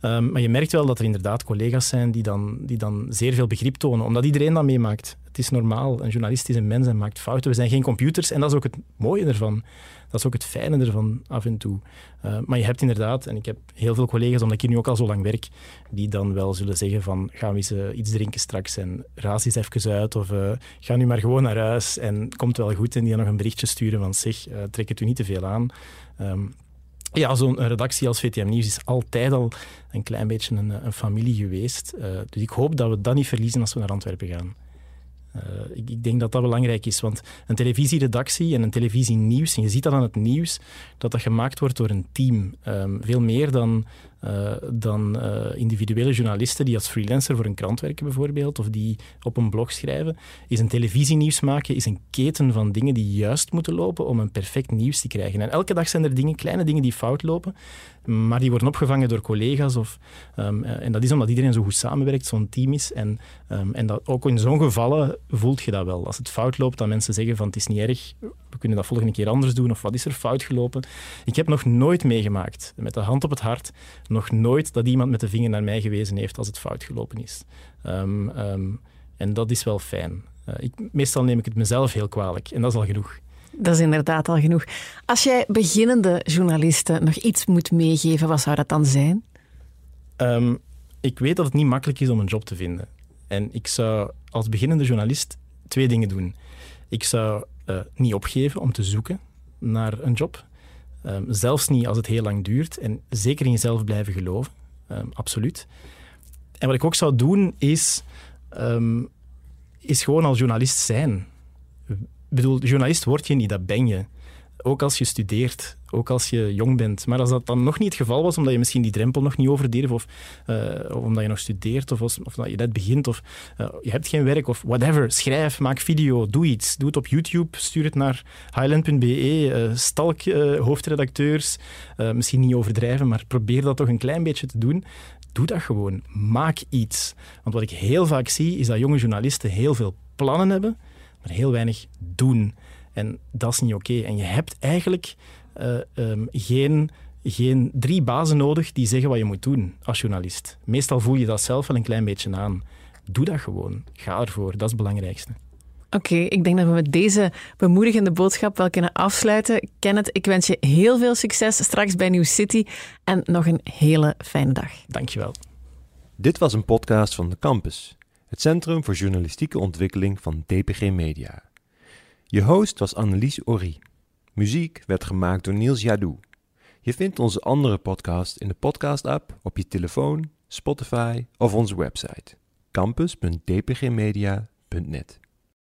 Um, maar je merkt wel dat er inderdaad collega's zijn die dan, die dan zeer veel begrip tonen, omdat iedereen dat meemaakt. Het is normaal. Een journalist is een mens en maakt fouten. We zijn geen computers en dat is ook het mooie ervan. Dat is ook het fijne ervan af en toe. Uh, maar je hebt inderdaad, en ik heb heel veel collega's, omdat ik hier nu ook al zo lang werk, die dan wel zullen zeggen van gaan we eens uh, iets drinken straks en raas eens even uit of uh, ga nu maar gewoon naar huis en komt wel goed en die dan nog een berichtje sturen van zeg, trek het u niet te veel aan. Um, ja, zo'n redactie als VTM Nieuws is altijd al een klein beetje een, een familie geweest. Dus ik hoop dat we dat niet verliezen als we naar Antwerpen gaan. Uh, ik, denk dat dat belangrijk is, want een televisieredactie en een televisienieuws, en je ziet dat aan het nieuws, dat dat gemaakt wordt door een team. Um, veel meer dan uh, dan uh, individuele journalisten die als freelancer voor een krant werken bijvoorbeeld, of die op een blog schrijven, is een televisienieuws maken, is een keten van dingen die juist moeten lopen om een perfect nieuws te krijgen. En elke dag zijn er dingen, kleine dingen die fout lopen, maar die worden opgevangen door collega's. Of, um, en dat is omdat iedereen zo goed samenwerkt, zo'n team is. En, um, en dat, ook in zo'n gevallen voelt je dat wel. Als het fout loopt, dat mensen zeggen van het is niet erg, we kunnen dat volgende keer anders doen, of wat is er fout gelopen. Ik heb nog nooit meegemaakt, met de hand op het hart, nog nooit dat iemand met de vinger naar mij gewezen heeft als het fout gelopen is. Um, um, en dat is wel fijn. Uh, ik, meestal neem ik het mezelf heel kwalijk en dat is al genoeg. Dat is inderdaad al genoeg. Als jij beginnende journalisten nog iets moet meegeven, wat zou dat dan zijn? Um, ik weet dat het niet makkelijk is om een job te vinden. En ik zou als beginnende journalist twee dingen doen. Ik zou uh, niet opgeven om te zoeken naar een job. Um, zelfs niet als het heel lang duurt. En zeker in jezelf blijven geloven. Um, absoluut. En wat ik ook zou doen, is, um, is gewoon als journalist zijn. Bedoel, journalist word je niet, dat ben je. Ook als je studeert ook als je jong bent. Maar als dat dan nog niet het geval was, omdat je misschien die drempel nog niet overdurft, of, uh, of omdat je nog studeert, of, of, dat je net begint, of uh, je hebt geen werk, of whatever, schrijf, maak video, doe iets. Doe het op YouTube, stuur het naar highland.be, uh, eh, stalk hoofdredacteurs, misschien niet overdrijven, maar probeer dat toch een klein beetje te doen. Doe dat gewoon. Maak iets. Want wat ik heel vaak zie, is dat jonge journalisten heel veel plannen hebben, maar heel weinig doen. En dat is niet oké. En je hebt eigenlijk uh, um, geen, geen drie bazen nodig die zeggen wat je moet doen als journalist. Meestal voel je dat zelf wel een klein beetje aan. Doe dat gewoon. Ga ervoor. Dat is het belangrijkste. Oké, ik denk dat we met deze bemoedigende boodschap wel kunnen afsluiten. Kenneth, ik wens je heel veel succes straks bij New City en nog een hele fijne dag. Dankjewel. Dit was een podcast van de Campus, het Centrum voor Journalistieke Ontwikkeling van DPG Media. Je host was Annelies Orie. Muziek werd gemaakt door Niels Jadou. Je vindt onze andere podcast in de podcast-app op je telefoon, Spotify of onze website campus.dpgmedia.net.